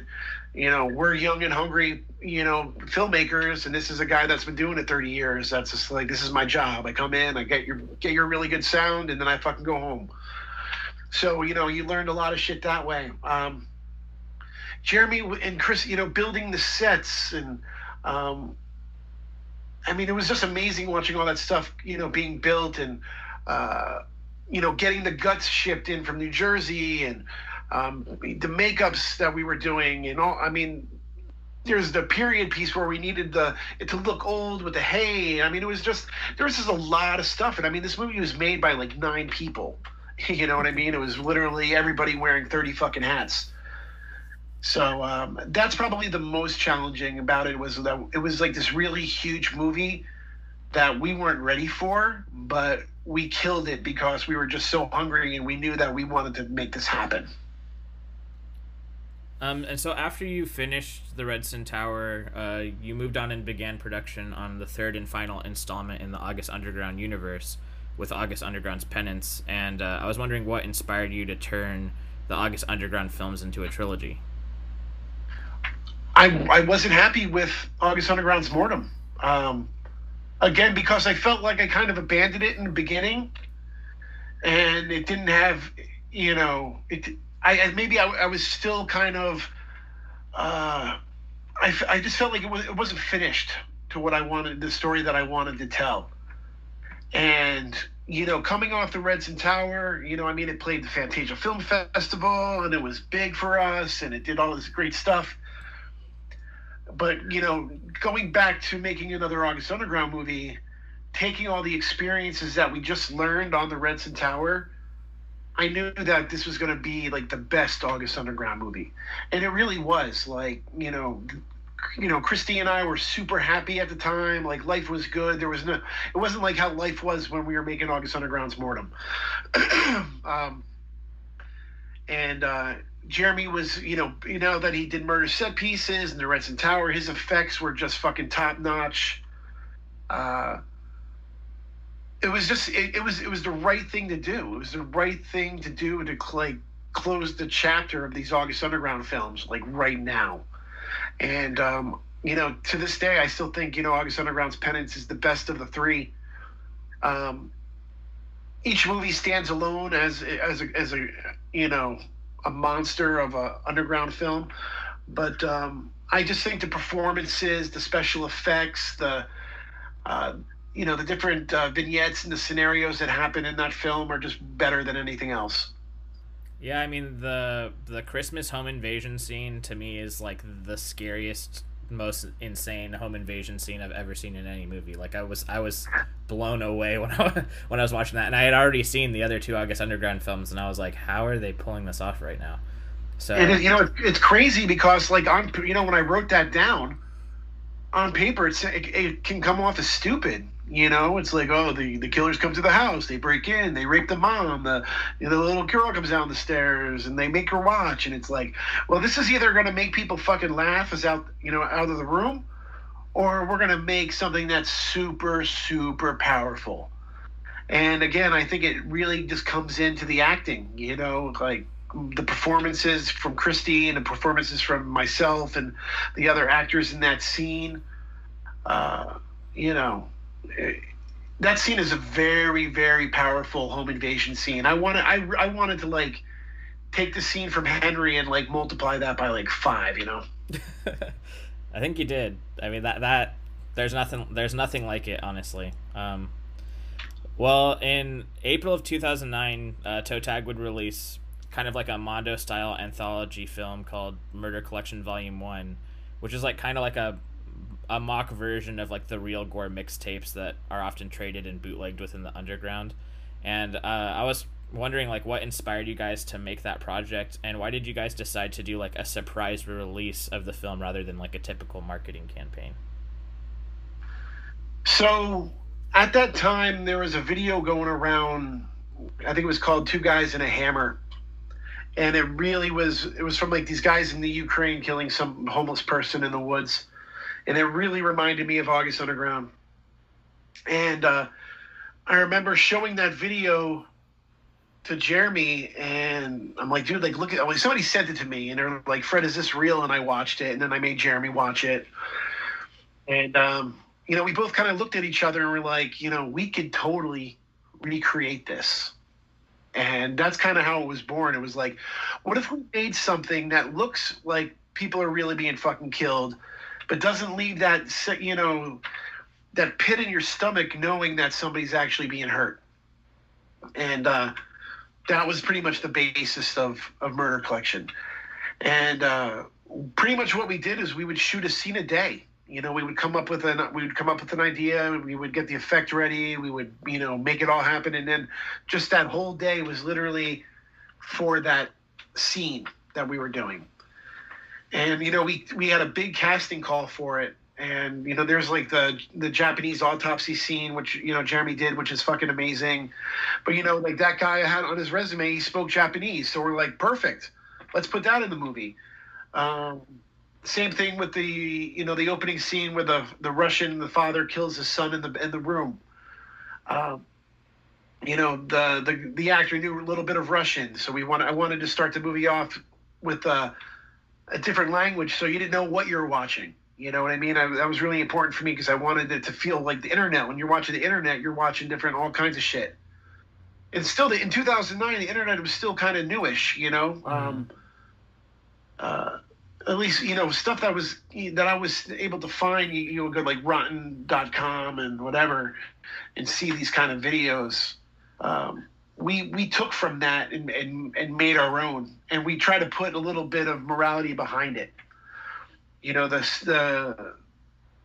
you know we're young and hungry you know filmmakers and this is a guy that's been doing it 30 years. That's just like this is my job. I come in i get your get your really good sound and then i fucking go home. So you know you learned a lot of shit that way. Um Jerami and chris you know building the sets and um I mean, it was just amazing watching all that stuff, you know, being built and, uh, you know, getting the guts shipped in from New Jersey and um, the makeups that we were doing and all. I mean, there's the period piece where we needed the it to look old with the hay. I mean, it was just there was just a lot of stuff. And I mean, this movie was made by like nine people. You know what I mean? It was literally everybody wearing thirty fucking hats. So um, that's probably the most challenging about it was that it was like this really huge movie that we weren't ready for, but we killed it because we were just so hungry and we knew that we wanted to make this happen. Um, and so after you finished the Redsin Tower, uh, you moved on and began production on the third and final installment in the August Underground universe with August Underground's Penance. And uh, I was wondering what inspired you to turn the August Underground films into a trilogy. I, I wasn't happy with August Underground's Mortem. Um, again, because I felt like I kind of abandoned it in the beginning, and it didn't have, you know, it. I maybe I, I was still kind of. Uh, I, I just felt like it was it wasn't finished to what I wanted the story that I wanted to tell, and you know, coming off the Redsin Tower, you know, I mean, it played the Fantasia Film Festival, and it was big for us, and it did all this great stuff but you know, going back to making another August Underground movie, taking all the experiences that we just learned on the Redsin Tower, I knew that this was going to be like the best August Underground movie, and it really was. Like you know, you know, Cristie and I were super happy at the time. Like life was good. There was no, it wasn't like how life was when we were making August Underground's Mortem. um, and uh, Jerami was, you know, you know that he did murder set pieces and the Redsin Tower. His effects were just fucking top notch. Uh, it was just, it, it was, it was the right thing to do. It was the right thing to do to like close the chapter of these August Underground films, like right now. And um, you know, to this day, I still think you know August Underground's Penance is the best of the three. Um, each movie stands alone as as a, as a you know a monster of a underground film, but um, I just think the performances, the special effects, the uh, you know the different uh, vignettes and the scenarios that happen in that film are just better than anything else. Yeah, I mean the the Christmas home invasion scene to me is like the scariest most insane home invasion scene I've ever seen in any movie. Like I was I was blown away when I when I was watching that, and I had already seen the other two August Underground films, and I was like, how are they pulling this off right now? So it is, you know it's crazy because like on you know when I wrote that down on paper, it, it can come off as stupid you know, it's like, oh, the, the killers come to the house, they break in, they rape the mom, the you know, the little girl comes down the stairs, and they make her watch, and it's like, well, this is either going to make people fucking laugh as out, you know, out of the room, or we're going to make something that's super, super powerful. And again, I think it really just comes into the acting, you know, like the performances from Cristie and the performances from myself and the other actors in that scene. Uh, you know, that scene is a very very powerful home invasion scene. I wanted I I wanted to like take the scene from Henry and like multiply that by like five. You know. I think you did. I mean that that there's nothing there's nothing like it honestly. Um, well, in April of 2009, uh, Toe Tag would release kind of like a Mondo style anthology film called Murder Collection Volume One, which is like kind of like a a mock version of like the real gore mixtapes that are often traded and bootlegged within the underground. And uh, I was wondering like what inspired you guys to make that project and why did you guys decide to do like a surprise release of the film rather than like a typical marketing campaign? So at that time there was a video going around I think it was called Two Guys and a Hammer. And it really was it was from like these guys in the Ukraine killing some homeless person in the woods and it really reminded me of August Underground. And uh, I remember showing that video to Jerami, and I'm like, dude, like, look at like somebody sent it to me, and they're like, Fred, is this real? And I watched it, and then I made Jerami watch it, and um, you know, we both kind of looked at each other and we're like, you know, we could totally recreate this. And that's kind of how it was born. It was like, what if we made something that looks like people are really being fucking killed, but doesn't leave that you know that pit in your stomach knowing that somebody's actually being hurt. And uh, that was pretty much the basis of, of murder collection. And uh, pretty much what we did is we would shoot a scene a day. You know we would come up with an we would come up with an idea we would get the effect ready we would you know make it all happen. And then just that whole day was literally for that scene that we were doing and you know we we had a big casting call for it. And you know there's like the the japanese autopsy scene which you know Jerami did which is fucking amazing. But you know like that guy had on his resume he spoke japanese. So we're like perfect. Let's put that in the movie. Um, same thing with the you know the opening scene where the the russian the father kills his son in the in the room. Um, you know the the the actor knew a little bit of russian. So we want i wanted to start the movie off with uh a different language so you didn't know what you were watching. You know what I mean? I, that was really important for me because I wanted it to feel like the internet. When you're watching the internet, you're watching different, all kinds of shit. And still, in 2009, the internet was still kind of newish, you know. Mm-hmm. Um, uh, at least, you know, stuff that was that I was able to find. You, you would go like Rotten.com and whatever, and see these kind of videos. Um, we we took from that and, and, and made our own and we try to put a little bit of morality behind it You know, the the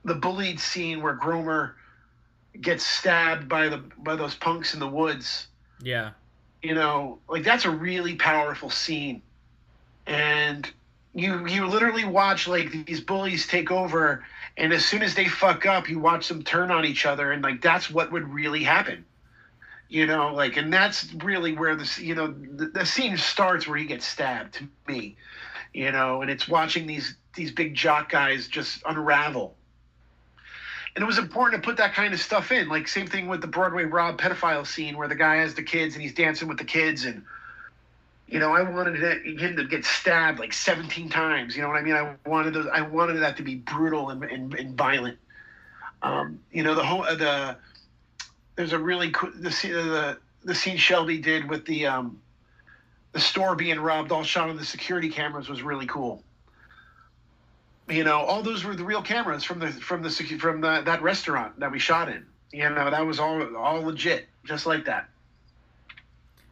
the bullied scene where Gromer gets stabbed by the by those punks in the woods. Yeah. You know, like that's a really powerful scene. And you you literally watch like these bullies take over and as soon as they fuck up, you watch them turn on each other and like that's what would really happen. You know, like and that's really where this you know the, the scene starts where he gets stabbed to me. You know, and it's watching these these big jock guys just unravel and it was important to put that kind of stuff in. Like same thing with the Broadway Rob pedophile scene where the guy has the kids and he's dancing with the kids, and you know I wanted him to get stabbed like 17 times. You know what I mean? I wanted those, I wanted that to be brutal and, and, and violent. Um, you know the whole the there's a really cool the the the scene Shelby did with the um, the store being robbed, all shot on the security cameras, was really cool you know, all those were the real cameras from the from the from the, that restaurant that we shot in. You know, that was all all legit, just like that.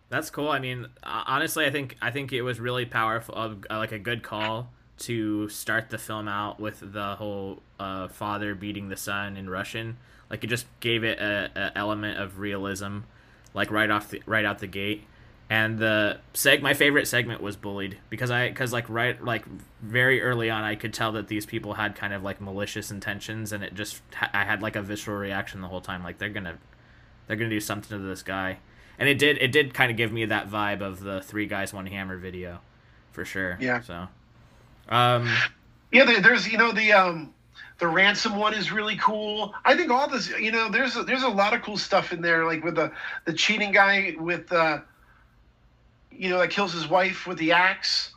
That's cool. I mean, honestly, I think I think it was really powerful, uh, like a good call to start the film out with the whole uh, father beating the son in Russian. Like it just gave it a, a element of realism, like right off the right out the gate. And the seg my favorite segment was bullied because i because like right like very early on i could tell that these people had kind of like malicious intentions and it just i had like a visceral reaction the whole time. Like they're gonna they're gonna do something to this guy. And it did it did kind of give me that vibe of the three guys one hammer video for sure. Yeah. So um yeah there's you know the um the ransom one is really cool. I think all this, you know, there's a, there's a lot of cool stuff in there, like with the the cheating guy with uh, you know, that kills his wife with the axe.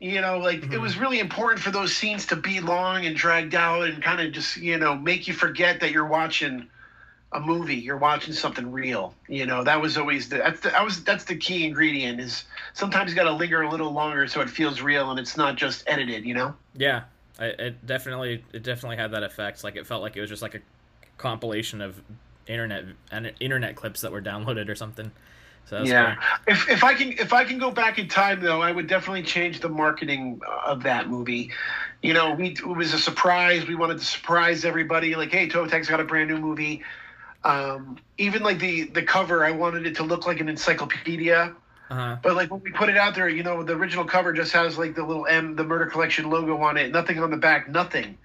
You know, like mm-hmm. it was really important for those scenes to be long and dragged out and kind of just, you know, make you forget that you're watching a movie. You're watching something real. You know, that was always the that's the, I was that's the key ingredient is sometimes you got to linger a little longer so it feels real and it's not just edited. You know. Yeah, I, it definitely it definitely had that effect. Like it felt like it was just like a compilation of internet and internet clips that were downloaded or something. So yeah, if if I can if I can go back in time though, I would definitely change the marketing of that movie. You know, we it was a surprise. We wanted to surprise everybody. Like, hey, Toe Tag's got a brand new movie. Um, even like the the cover, I wanted it to look like an encyclopedia. Uh-huh. But like when we put it out there, you know, the original cover just has like the little M, the Murder Collection logo on it. Nothing on the back, nothing.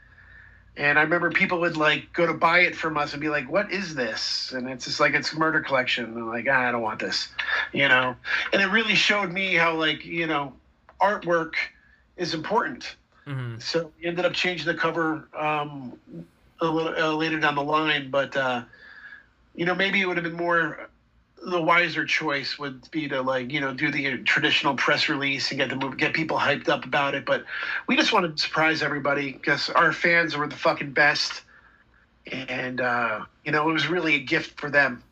And I remember people would like go to buy it from us and be like, "What is this?" And it's just like it's murder collection. And I'm like, ah, I don't want this, you know. And it really showed me how like you know artwork is important. Mm-hmm. So we ended up changing the cover um, a little uh, later down the line, but uh, you know maybe it would have been more the wiser choice would be to like you know do the traditional press release and get the movie, get people hyped up about it. But we just wanted to surprise everybody because our fans were the fucking best, and uh, you know it was really a gift for them.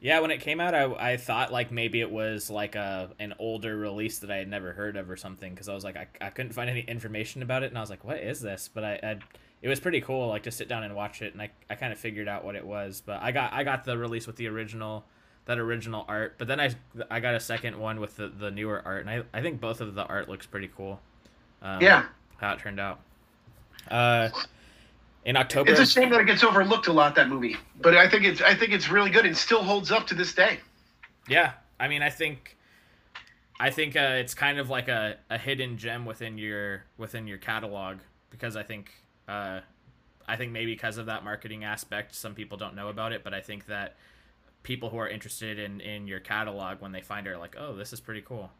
Yeah, when it came out, I, I thought like maybe it was like a an older release that I had never heard of or something because I was like I, I couldn't find any information about it and I was like what is this? But I, I it was pretty cool like to sit down and watch it and I, I kind of figured out what it was. But I got I got the release with the original that original art. But then I I got a second one with the, the newer art, and I, I think both of the art looks pretty cool. Um, yeah, how it turned out. Uh, in October, it's a shame that it gets overlooked a lot that movie, but I think it's I think it's really good and still holds up to this day. Yeah, I mean, I think. I think uh, it's kind of like a, a hidden gem within your within your catalog because I think uh, I think maybe because of that marketing aspect, some people don't know about it. But I think that people who are interested in in your catalog when they find it are like, oh, this is pretty cool.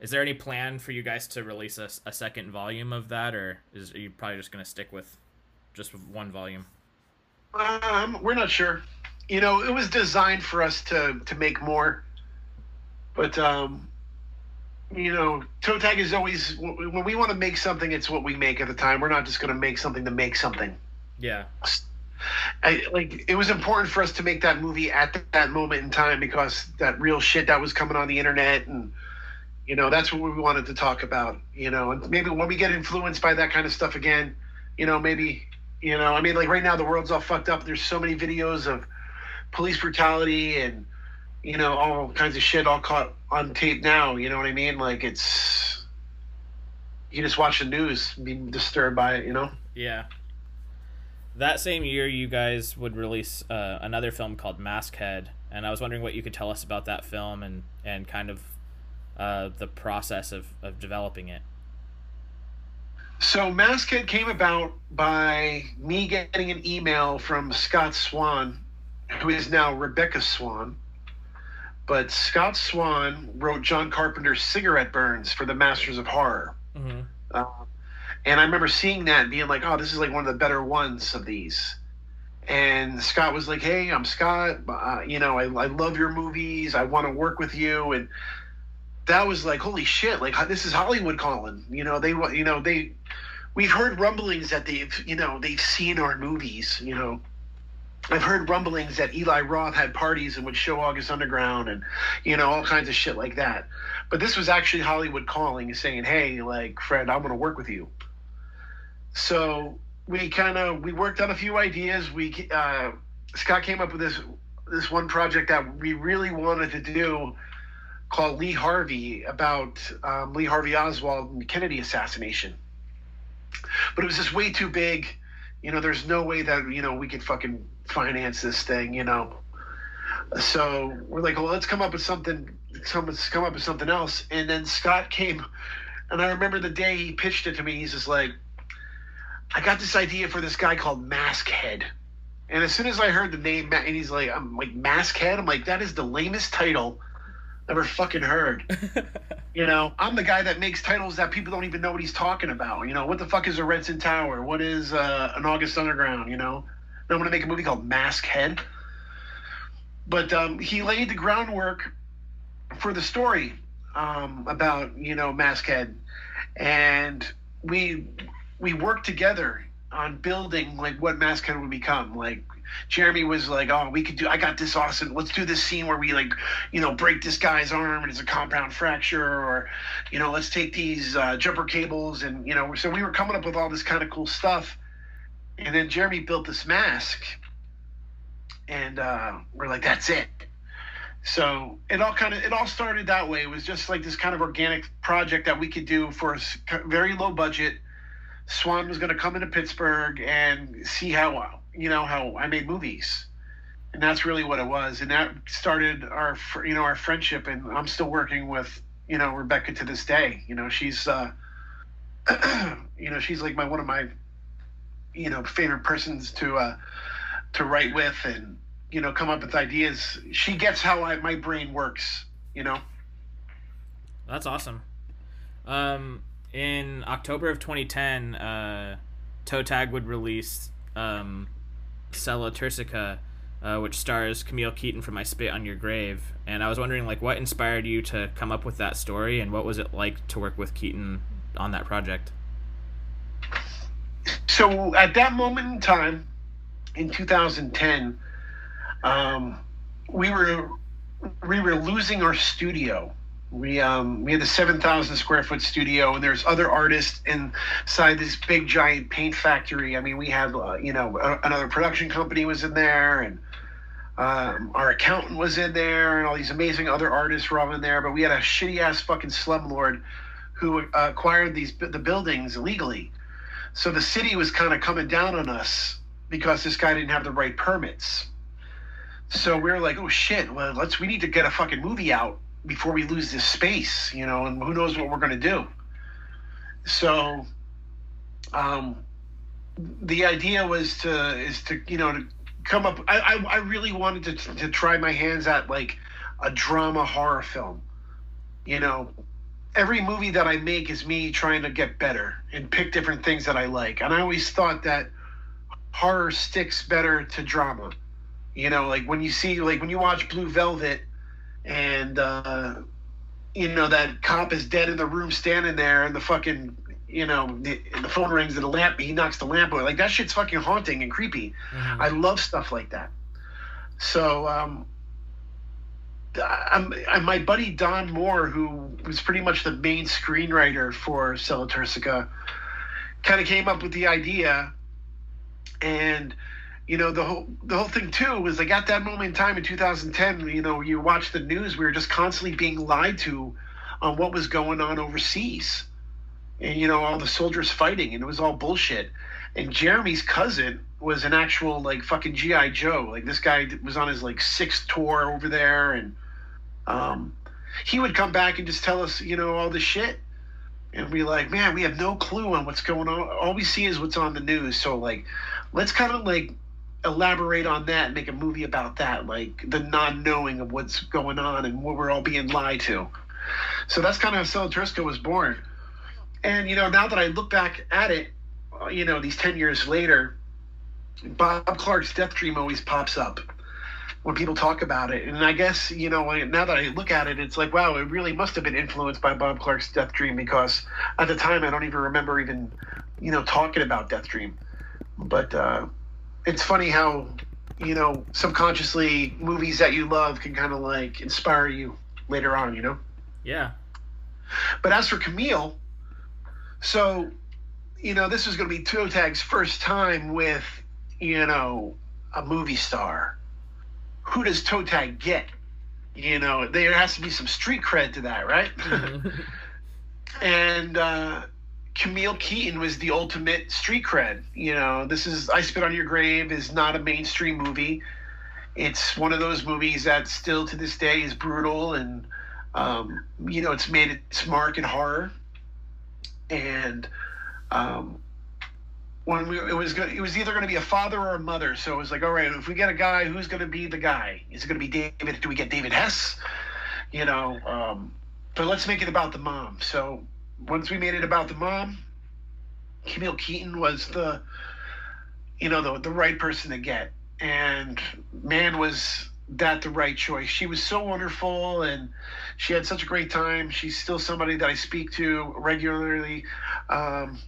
Is there any plan for you guys to release a, a second volume of that, or is you probably just going to stick with just one volume? Um, we're not sure. You know, it was designed for us to to make more, but um, you know, toe tag is always when we want to make something, it's what we make at the time. We're not just going to make something to make something. Yeah. I, like it was important for us to make that movie at that moment in time because that real shit that was coming on the internet and you know that's what we wanted to talk about you know and maybe when we get influenced by that kind of stuff again you know maybe you know i mean like right now the world's all fucked up there's so many videos of police brutality and you know all kinds of shit all caught on tape now you know what i mean like it's you just watch the news, be disturbed by it, you know. Yeah. That same year, you guys would release uh, another film called Maskhead, and I was wondering what you could tell us about that film and and kind of uh, the process of of developing it. So Maskhead came about by me getting an email from Scott Swan, who is now Rebecca Swan. But Scott Swan wrote John Carpenter's Cigarette Burns for the Masters of Horror. Mm-hmm. Uh, and I remember seeing that and being like, oh, this is like one of the better ones of these. And Scott was like, hey, I'm Scott. Uh, you know, I, I love your movies. I want to work with you. And that was like, holy shit, like this is Hollywood calling. You know, they, you know, they, we've heard rumblings that they've, you know, they've seen our movies, you know. I've heard rumblings that Eli Roth had parties and would show August Underground and, you know, all kinds of shit like that. But this was actually Hollywood calling and saying, hey, like, Fred, I'm going to work with you. So we kind of, we worked on a few ideas. We, uh, Scott came up with this, this one project that we really wanted to do called Lee Harvey about um, Lee Harvey Oswald and the Kennedy assassination. But it was just way too big. You know, there's no way that, you know, we could fucking finance this thing, you know. So we're like, well, let's come up with something. Come, let's come up with something else. And then Scott came, and I remember the day he pitched it to me. He's just like, I got this idea for this guy called Maskhead. And as soon as I heard the name, and he's like, I'm like Maskhead. I'm like, that is the lamest title ever fucking heard. you know, I'm the guy that makes titles that people don't even know what he's talking about. You know, what the fuck is a Redsin Tower? What is uh, an August Underground? You know, I'm going to make a movie called Maskhead. But um, he laid the groundwork for the story um, about you know Maskhead, and we we worked together on building like what Maskhead would become. Like Jerami was like, "Oh, we could do. I got this awesome. Let's do this scene where we like, you know, break this guy's arm and it's a compound fracture, or, you know, let's take these uh, jumper cables and you know." So we were coming up with all this kind of cool stuff, and then Jerami built this mask, and uh, we're like, "That's it." So it all kind of it all started that way. It was just like this kind of organic project that we could do for a very low budget. Swan was going to come into Pittsburgh and see how you know how I made movies, and that's really what it was. And that started our you know our friendship. And I'm still working with you know Rebecca to this day. You know she's uh, you know she's like my one of my you know favorite persons to uh, to write with and you know come up with ideas. She gets how I, my brain works. You know. That's awesome. Um, in October of 2010, uh, Toe Tag would release um, Sella Turcica, uh, which stars Camille Keaton from I Spit on Your Grave. And I was wondering, like, what inspired you to come up with that story, and what was it like to work with Keaton on that project? So at that moment in time, in 2010, um, we were we were losing our studio we um, we had seven thousand square foot studio, and there's other artists inside this big giant paint factory. I mean, we had uh, you know a, another production company was in there, and um, our accountant was in there, and all these amazing other artists were all in there. But we had a shitty ass fucking slumlord who uh, acquired these the buildings illegally. So the city was kind of coming down on us because this guy didn't have the right permits. So we were like, oh shit, well let's we need to get a fucking movie out before we lose this space, you know, and who knows what we're going to do. So, um, the idea was to is to you know to come up. I I, I really wanted to to try my hands at like a drama horror film. You know, every movie that I make is me trying to get better and pick different things that I like. And I always thought that horror sticks better to drama. You know, like when you see like when you watch Blue Velvet and uh, you know that cop is dead in the room standing there, and the fucking you know the, the phone rings and the lamp he knocks the lamp away. Like that shit's fucking haunting and creepy. Mm-hmm. I love stuff like that. So um, I'm, I'm, my buddy Don Moore, who was pretty much the main screenwriter for Sella Turcica, kind of came up with the idea, and you know the whole the whole thing too was like at that moment in time in 2010 you know you watch the news we were just constantly being lied to on what was going on overseas and you know all the soldiers fighting, and it was all bullshit. And Jerami's cousin was an actual like fucking GI Joe. Like this guy was on his like sixth tour over there, and um, he would come back and just tell us, you know, all the shit, and be like, man, we have no clue on what's going on. All we see is what's on the news. So like, let's kind of like elaborate on that and make a movie about that, like the non-knowing of what's going on and what we're all being lied to. So that's kind of how Sella was born. And you know, now that I look back at it, uh, you know, these ten years later, Bob Clark's Death Dream always pops up when people talk about it. And I guess, you know, now that I look at it, it's like, wow, it really must have been influenced by Bob Clark's Death Dream because at the time I don't even remember even, you know, talking about Death Dream. But uh, it's funny how, you know, subconsciously movies that you love can kind of like inspire you later on, you know? Yeah. But as for Camille, so, you know, this is going to be Toe Tag's first time with, you know, a movie star. Who does Toe Tag get? You know, there has to be some street cred to that, right? and uh, Camille Keaton was the ultimate street cred. You know, this is I Spit on Your Grave is not a mainstream movie. It's one of those movies that still to this day is brutal and um, you know it's made its mark in horror. And um, when we, it was it was either going to be a father or a mother. So it was like, all right, if we get a guy, who's going to be the guy? Is it going to be David? Do we get David Hess? You know, um, but let's make it about the mom. So once we made it about the mom, Camille Keaton was the, you know, the the right person to get, and man was that the right choice. She was so wonderful, and she had such a great time. She's still somebody that I speak to regularly. Um,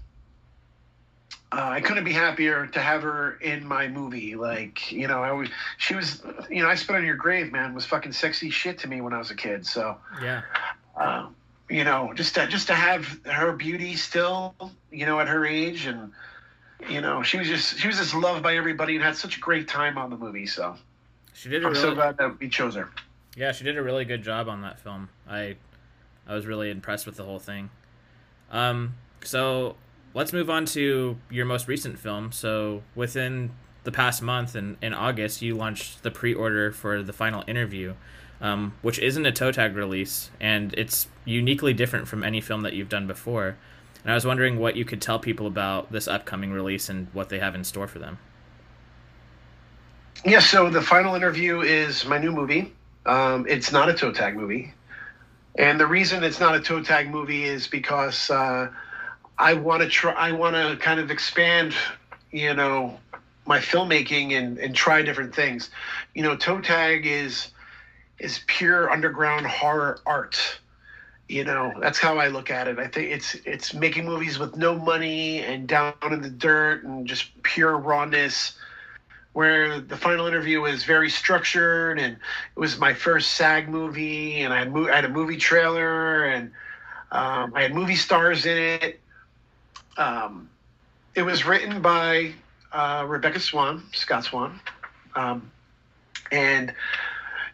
uh, I couldn't be happier to have her in my movie. Like, you know, I was, she was, you know, I spit on your grave, man, was fucking sexy shit to me when I was a kid. So, yeah. Um, you know, just to, just to have her beauty still, you know, at her age, and you know, she was just she was just loved by everybody and had such a great time on the movie. So she did. I'm really, so glad that we chose her. Yeah, she did a really good job on that film. I I was really impressed with the whole thing. Um, so let's move on to your most recent film. So within the past month in, in August, you launched the pre-order for the final interview um, which isn't a toe tag release, and it's uniquely different from any film that you've done before. And I was wondering what you could tell people about this upcoming release and what they have in store for them. Yeah, so the final interview is my new movie. Um, it's not a toe tag movie. And the reason it's not a toe tag movie is because uh, I want to try, I want to kind of expand, you know, my filmmaking and, and try different things. You know, toe tag is is pure underground horror art. You know, that's how I look at it. I think it's it's making movies with no money and down in the dirt and just pure rawness. Where the final interview was very structured and it was my first SAG movie and I had, mo- I had a movie trailer and um, I had movie stars in it. Um, it was written by uh, Rebecca Swan, Scott Swan, um, and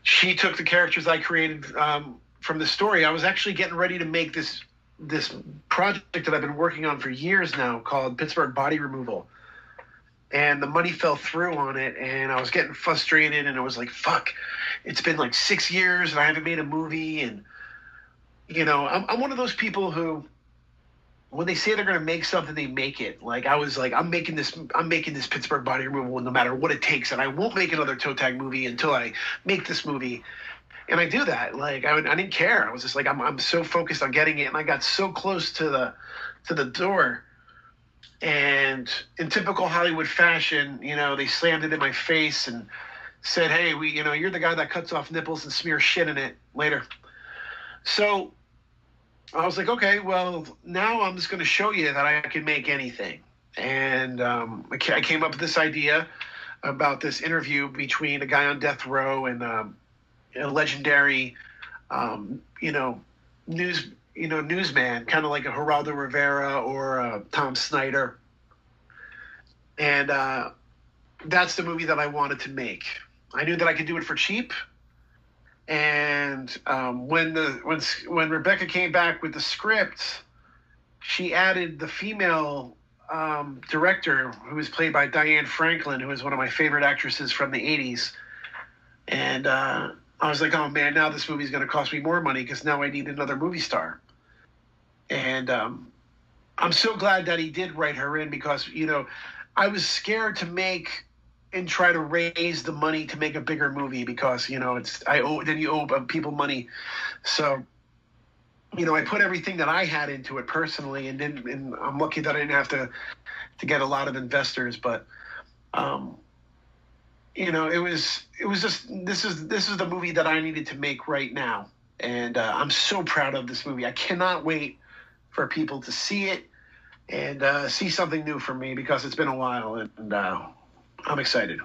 she took the characters I created um, from the story. I was actually getting ready to make this this project that I've been working on for years now called Pittsburgh Body Removal. And the money fell through on it, and I was getting frustrated, and it was like, fuck, it's been like six years, and I haven't made a movie. And, you know, I'm, I'm one of those people who, when they say they're going to make something, they make it. Like I was like, I'm making this, I'm making this Pittsburgh body removal no matter what it takes, and I won't make another toe tag movie until I make this movie. And I do that. Like I, I didn't care. I was just like, I'm, I'm so focused on getting it, and I got so close to the, to the door. And in typical Hollywood fashion, you know, they slammed it in my face and said, "Hey, we, you know, you're the guy that cuts off nipples and smears shit in it later." So I was like, okay, well, now I'm just going to show you that I can make anything. And um, I came up with this idea about this interview between a guy on death row and um, a legendary, um, you know, news, you know, newsman, kind of like a Geraldo Rivera or a Tom Snyder. And uh, that's the movie that I wanted to make. I knew that I could do it for cheap and um, when the when when Rebecca came back with the script, she added the female um, director who was played by Diane Franklin, who is one of my favorite actresses from the 80s. And uh, I was like, oh man, now this movie's going to cost me more money because now I need another movie star. And um, I'm so glad that he did write her in because, you know, I was scared to make and try to raise the money to make a bigger movie because, you know, it's, I owe, then you owe people money. So, you know, I put everything that I had into it personally, and then and I'm lucky that I didn't have to to get a lot of investors. But, um, you know, it was it was just this is this is the movie that I needed to make right now, and uh, I'm so proud of this movie. I cannot wait for people to see it and uh, see something new from me because it's been a while, and uh, I'm excited.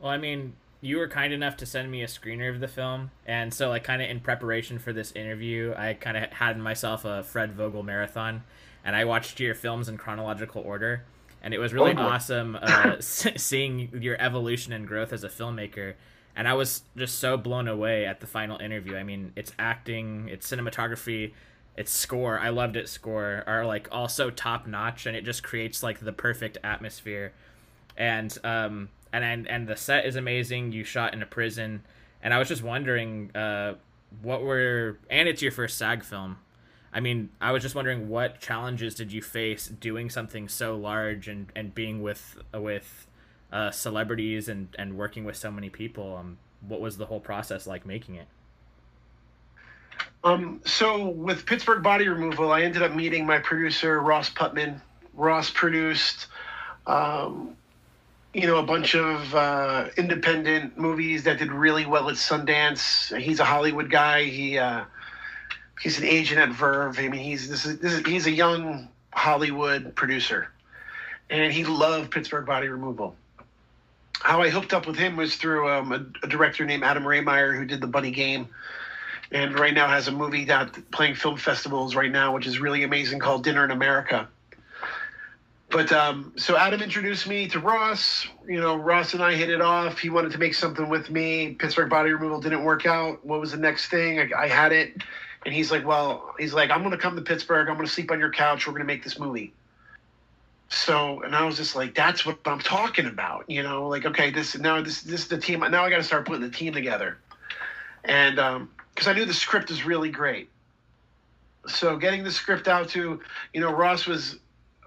Well, I mean, you were kind enough to send me a screener of the film, and so like kind of in preparation for this interview, I kind of had myself a Fred Vogel marathon, and I watched your films in chronological order, and it was really oh, awesome uh, seeing your evolution and growth as a filmmaker. And I was just so blown away at the final interview. I mean, it's acting, it's cinematography, its score. I loved its score are like all so top notch, and it just creates like the perfect atmosphere. And um, and and, and the set is amazing. You shot in a prison, and I was just wondering, uh, what were and it's your first SAG film. I mean, I was just wondering what challenges did you face doing something so large and, and being with with uh, celebrities and, and working with so many people. Um, what was the whole process like making it? Um, so with Pittsburgh Body Removal, I ended up meeting my producer Ross Putman. Ross produced um, you know, a bunch of uh, independent movies that did really well at Sundance. He's a Hollywood guy. He uh, he's an agent at Verve. I mean, he's this is, this is he's a young Hollywood producer, and he loved Pittsburgh Body Removal. How I hooked up with him was through um, a, a, director named Adam Rehmeier who did The Bunny Game, and right now has a movie that playing film festivals right now, which is really amazing called Dinner in America but um, so Adam introduced me to Ross. You know, Ross and I hit it off. He wanted to make something with me. Pittsburgh Body Removal didn't work out. What was the next thing? I, I had it, and he's like, "Well, he's like, I'm going to come to Pittsburgh. I'm going to sleep on your couch. We're going to make this movie." So, and I was just like, "That's what I'm talking about." You know, like, okay, this now this this is the team. Now I got to start putting the team together, and because um, I knew the script is really great. So getting the script out to, you know, Ross was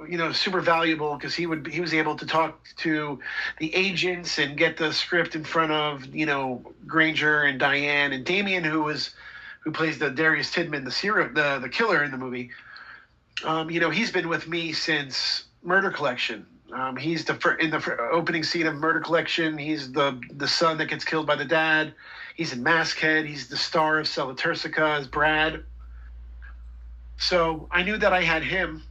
you know super valuable because he would he was able to talk to the agents and get the script in front of you know Granger and Diane and Damien who was who plays the Darius Tidman the serial the the killer in the movie. Um, you know he's been with me since Murder Collection. Um, he's the in the opening scene of Murder Collection. He's the the son that gets killed by the dad. He's in Maskhead. He's the star of Turcica as Brad. So I knew that I had him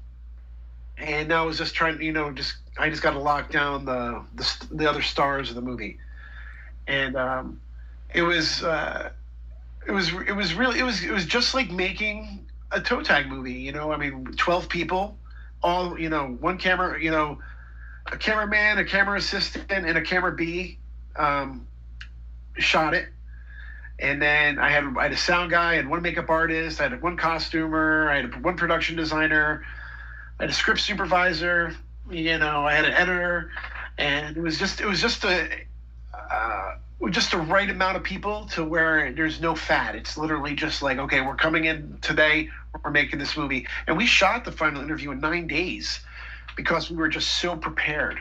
and I was just trying, you know, just I just got to lock down the, the the, other stars of the movie, and um, it was uh, it was it was really it was it was just like making a toe tag movie. You know, I mean, twelve people, all you know, one camera, you know, a cameraman, a camera assistant, and a camera B um, shot it. And then I had I had a sound guy and one makeup artist. I had one costumer. I had one production designer I had a script supervisor, you know, I had an editor, and it was just it was just a uh, just the right amount of people to where there's no fat. It's literally just like, okay, we're coming in today, we're making this movie, and we shot the final interview in nine days because we were just so prepared,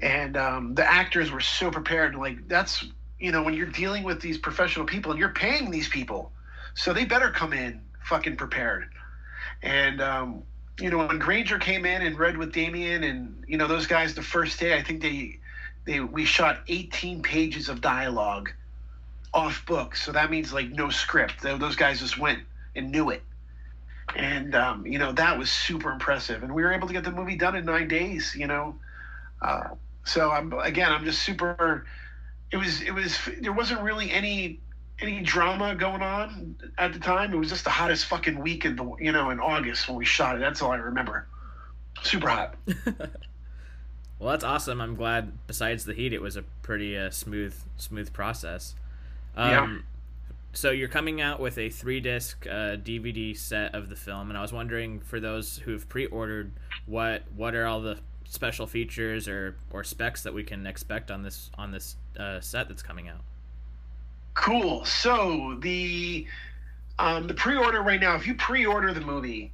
and um, the actors were so prepared. Like that's you know when you're dealing with these professional people and you're paying these people, so they better come in fucking prepared, and um, you know, when Granger came in and read with Damien and you know those guys the first day, I think they they we shot 18 pages of dialogue off book, so that means like no script. Those guys just went and knew it, and um, you know that was super impressive. And we were able to get the movie done in nine days. You know, uh, so I'm again, I'm just super. It was it was there wasn't really any any drama going on at the time. It was just the hottest fucking week in the you know in August when we shot it. That's all I remember. Super hot. well, that's awesome. I'm glad. Besides the heat, it was a pretty uh, smooth smooth process. Um, yeah. so you're coming out with a three disc uh, DVD set of the film, and I was wondering for those who've pre-ordered, what what are all the special features or or specs that we can expect on this on this uh, set that's coming out? Cool. So the um, the pre-order right now, if you pre-order the movie,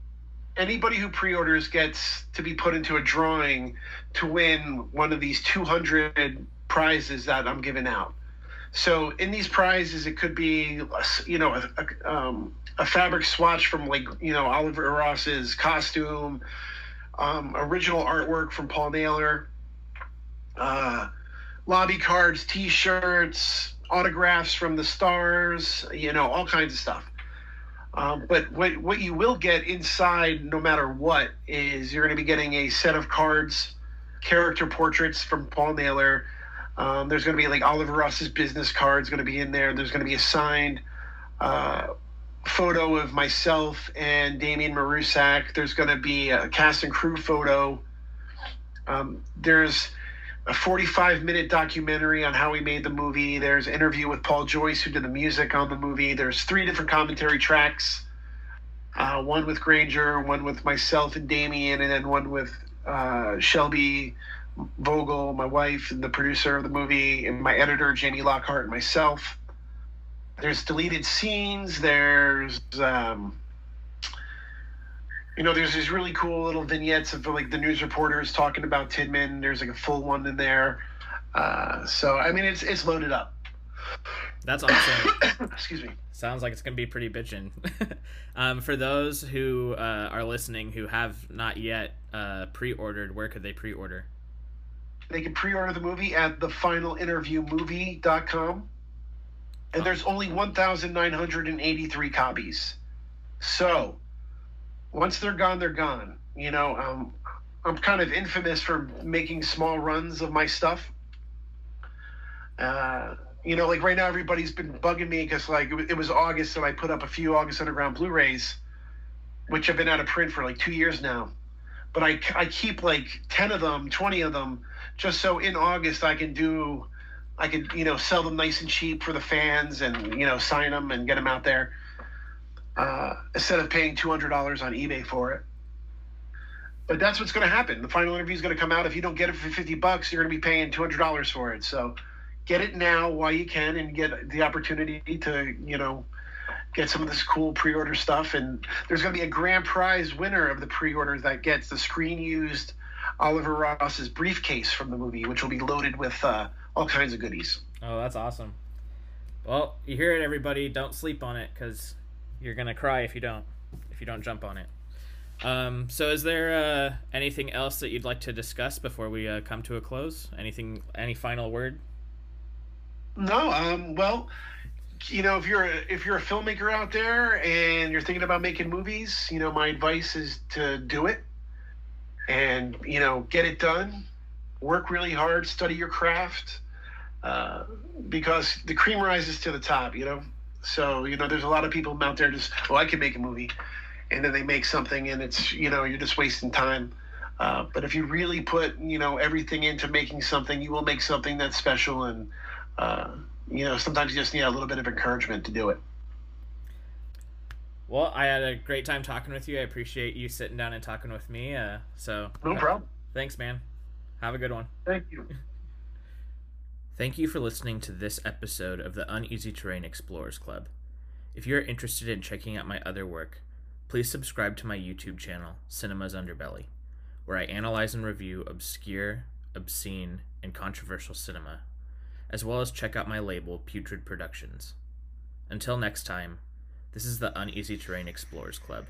anybody who pre-orders gets to be put into a drawing to win one of these 200 prizes that I'm giving out. So in these prizes, it could be, you know, a, a, um, a fabric swatch from like, you know, Oliver Ross's costume, um, original artwork from Paul Naylor, uh, lobby cards, T-shirts, autographs from the stars, you know, all kinds of stuff. Um, but what what you will get inside, no matter what, is you're going to be getting a set of cards, character portraits from Paul Naylor. Um, there's going to be like Oliver Ross's business cards going to be in there. There's going to be a signed uh, photo of myself and Damien Maruscak. There's going to be a cast and crew photo. Um, there's a 45 minute documentary on how we made the movie. There's an interview with Paul Joyce, who did the music on the movie. There's three different commentary tracks uh, one with Granger, one with myself and Damien, and then one with uh, Shelby Vogel, my wife, and the producer of the movie, and my editor, Jamie Lockhart, and myself. There's deleted scenes. There's. Um, you know, there's these really cool little vignettes of like the news reporters talking about Tidman. There's like a full one in there. Uh, so I mean, it's it's loaded up. That's awesome. Excuse me. Sounds like it's gonna be pretty bitchin'. um, for those who uh, are listening who have not yet uh, pre-ordered, where could they pre-order? They can pre-order the movie at thefinalinterviewmovie.com. And there's only 1,983 copies. So once they're gone, they're gone. You know, um, I'm kind of infamous for making small runs of my stuff. Uh, you know, like right now, everybody's been bugging me because like it was August and I put up a few August Underground Blu-rays, which have been out of print for like two years now. But I, I keep like 10 of them, 20 of them, just so in August I can do, I can, you know, sell them nice and cheap for the fans and, you know, sign them and get them out there uh, instead of paying two hundred dollars on eBay for it. But that's what's going to happen. The final interview is going to come out. If you don't get it for fifty bucks, you're going to be paying two hundred dollars for it. So get it now while you can, and get the opportunity to you know get some of this cool pre-order stuff. And there's going to be a grand prize winner of the pre-order that gets the screen used Oliver Ross's briefcase from the movie, which will be loaded with uh, all kinds of goodies. Oh, that's awesome. Well, you hear it, everybody. Don't sleep on it because you're gonna cry if you don't if you don't jump on it. Um, so, is there uh, anything else that you'd like to discuss before we uh, come to a close? Anything? Any final word? No. Um, well, you know, if you're a, if you're a filmmaker out there and you're thinking about making movies, you know, my advice is to do it and you know get it done. Work really hard, study your craft, uh, because the cream rises to the top. You know, so, you know, there's a lot of people out there just, oh, I can make a movie. And then they make something and it's, you know, you're just wasting time. Uh, but if you really put, you know, everything into making something, you will make something that's special. And, uh, you know, sometimes you just need a little bit of encouragement to do it. Well, I had a great time talking with you. I appreciate you sitting down and talking with me. Uh, so, no problem. Thanks, man. Have a good one. Thank you. Thank you for listening to this episode of the Uneasy Terrain Explorers Club. If you're interested in checking out my other work, please subscribe to my YouTube channel, Cinema's Underbelly, where I analyze and review obscure, obscene, and controversial cinema, as well as check out my label, Putrid Productions. Until next time, this is the Uneasy Terrain Explorers Club.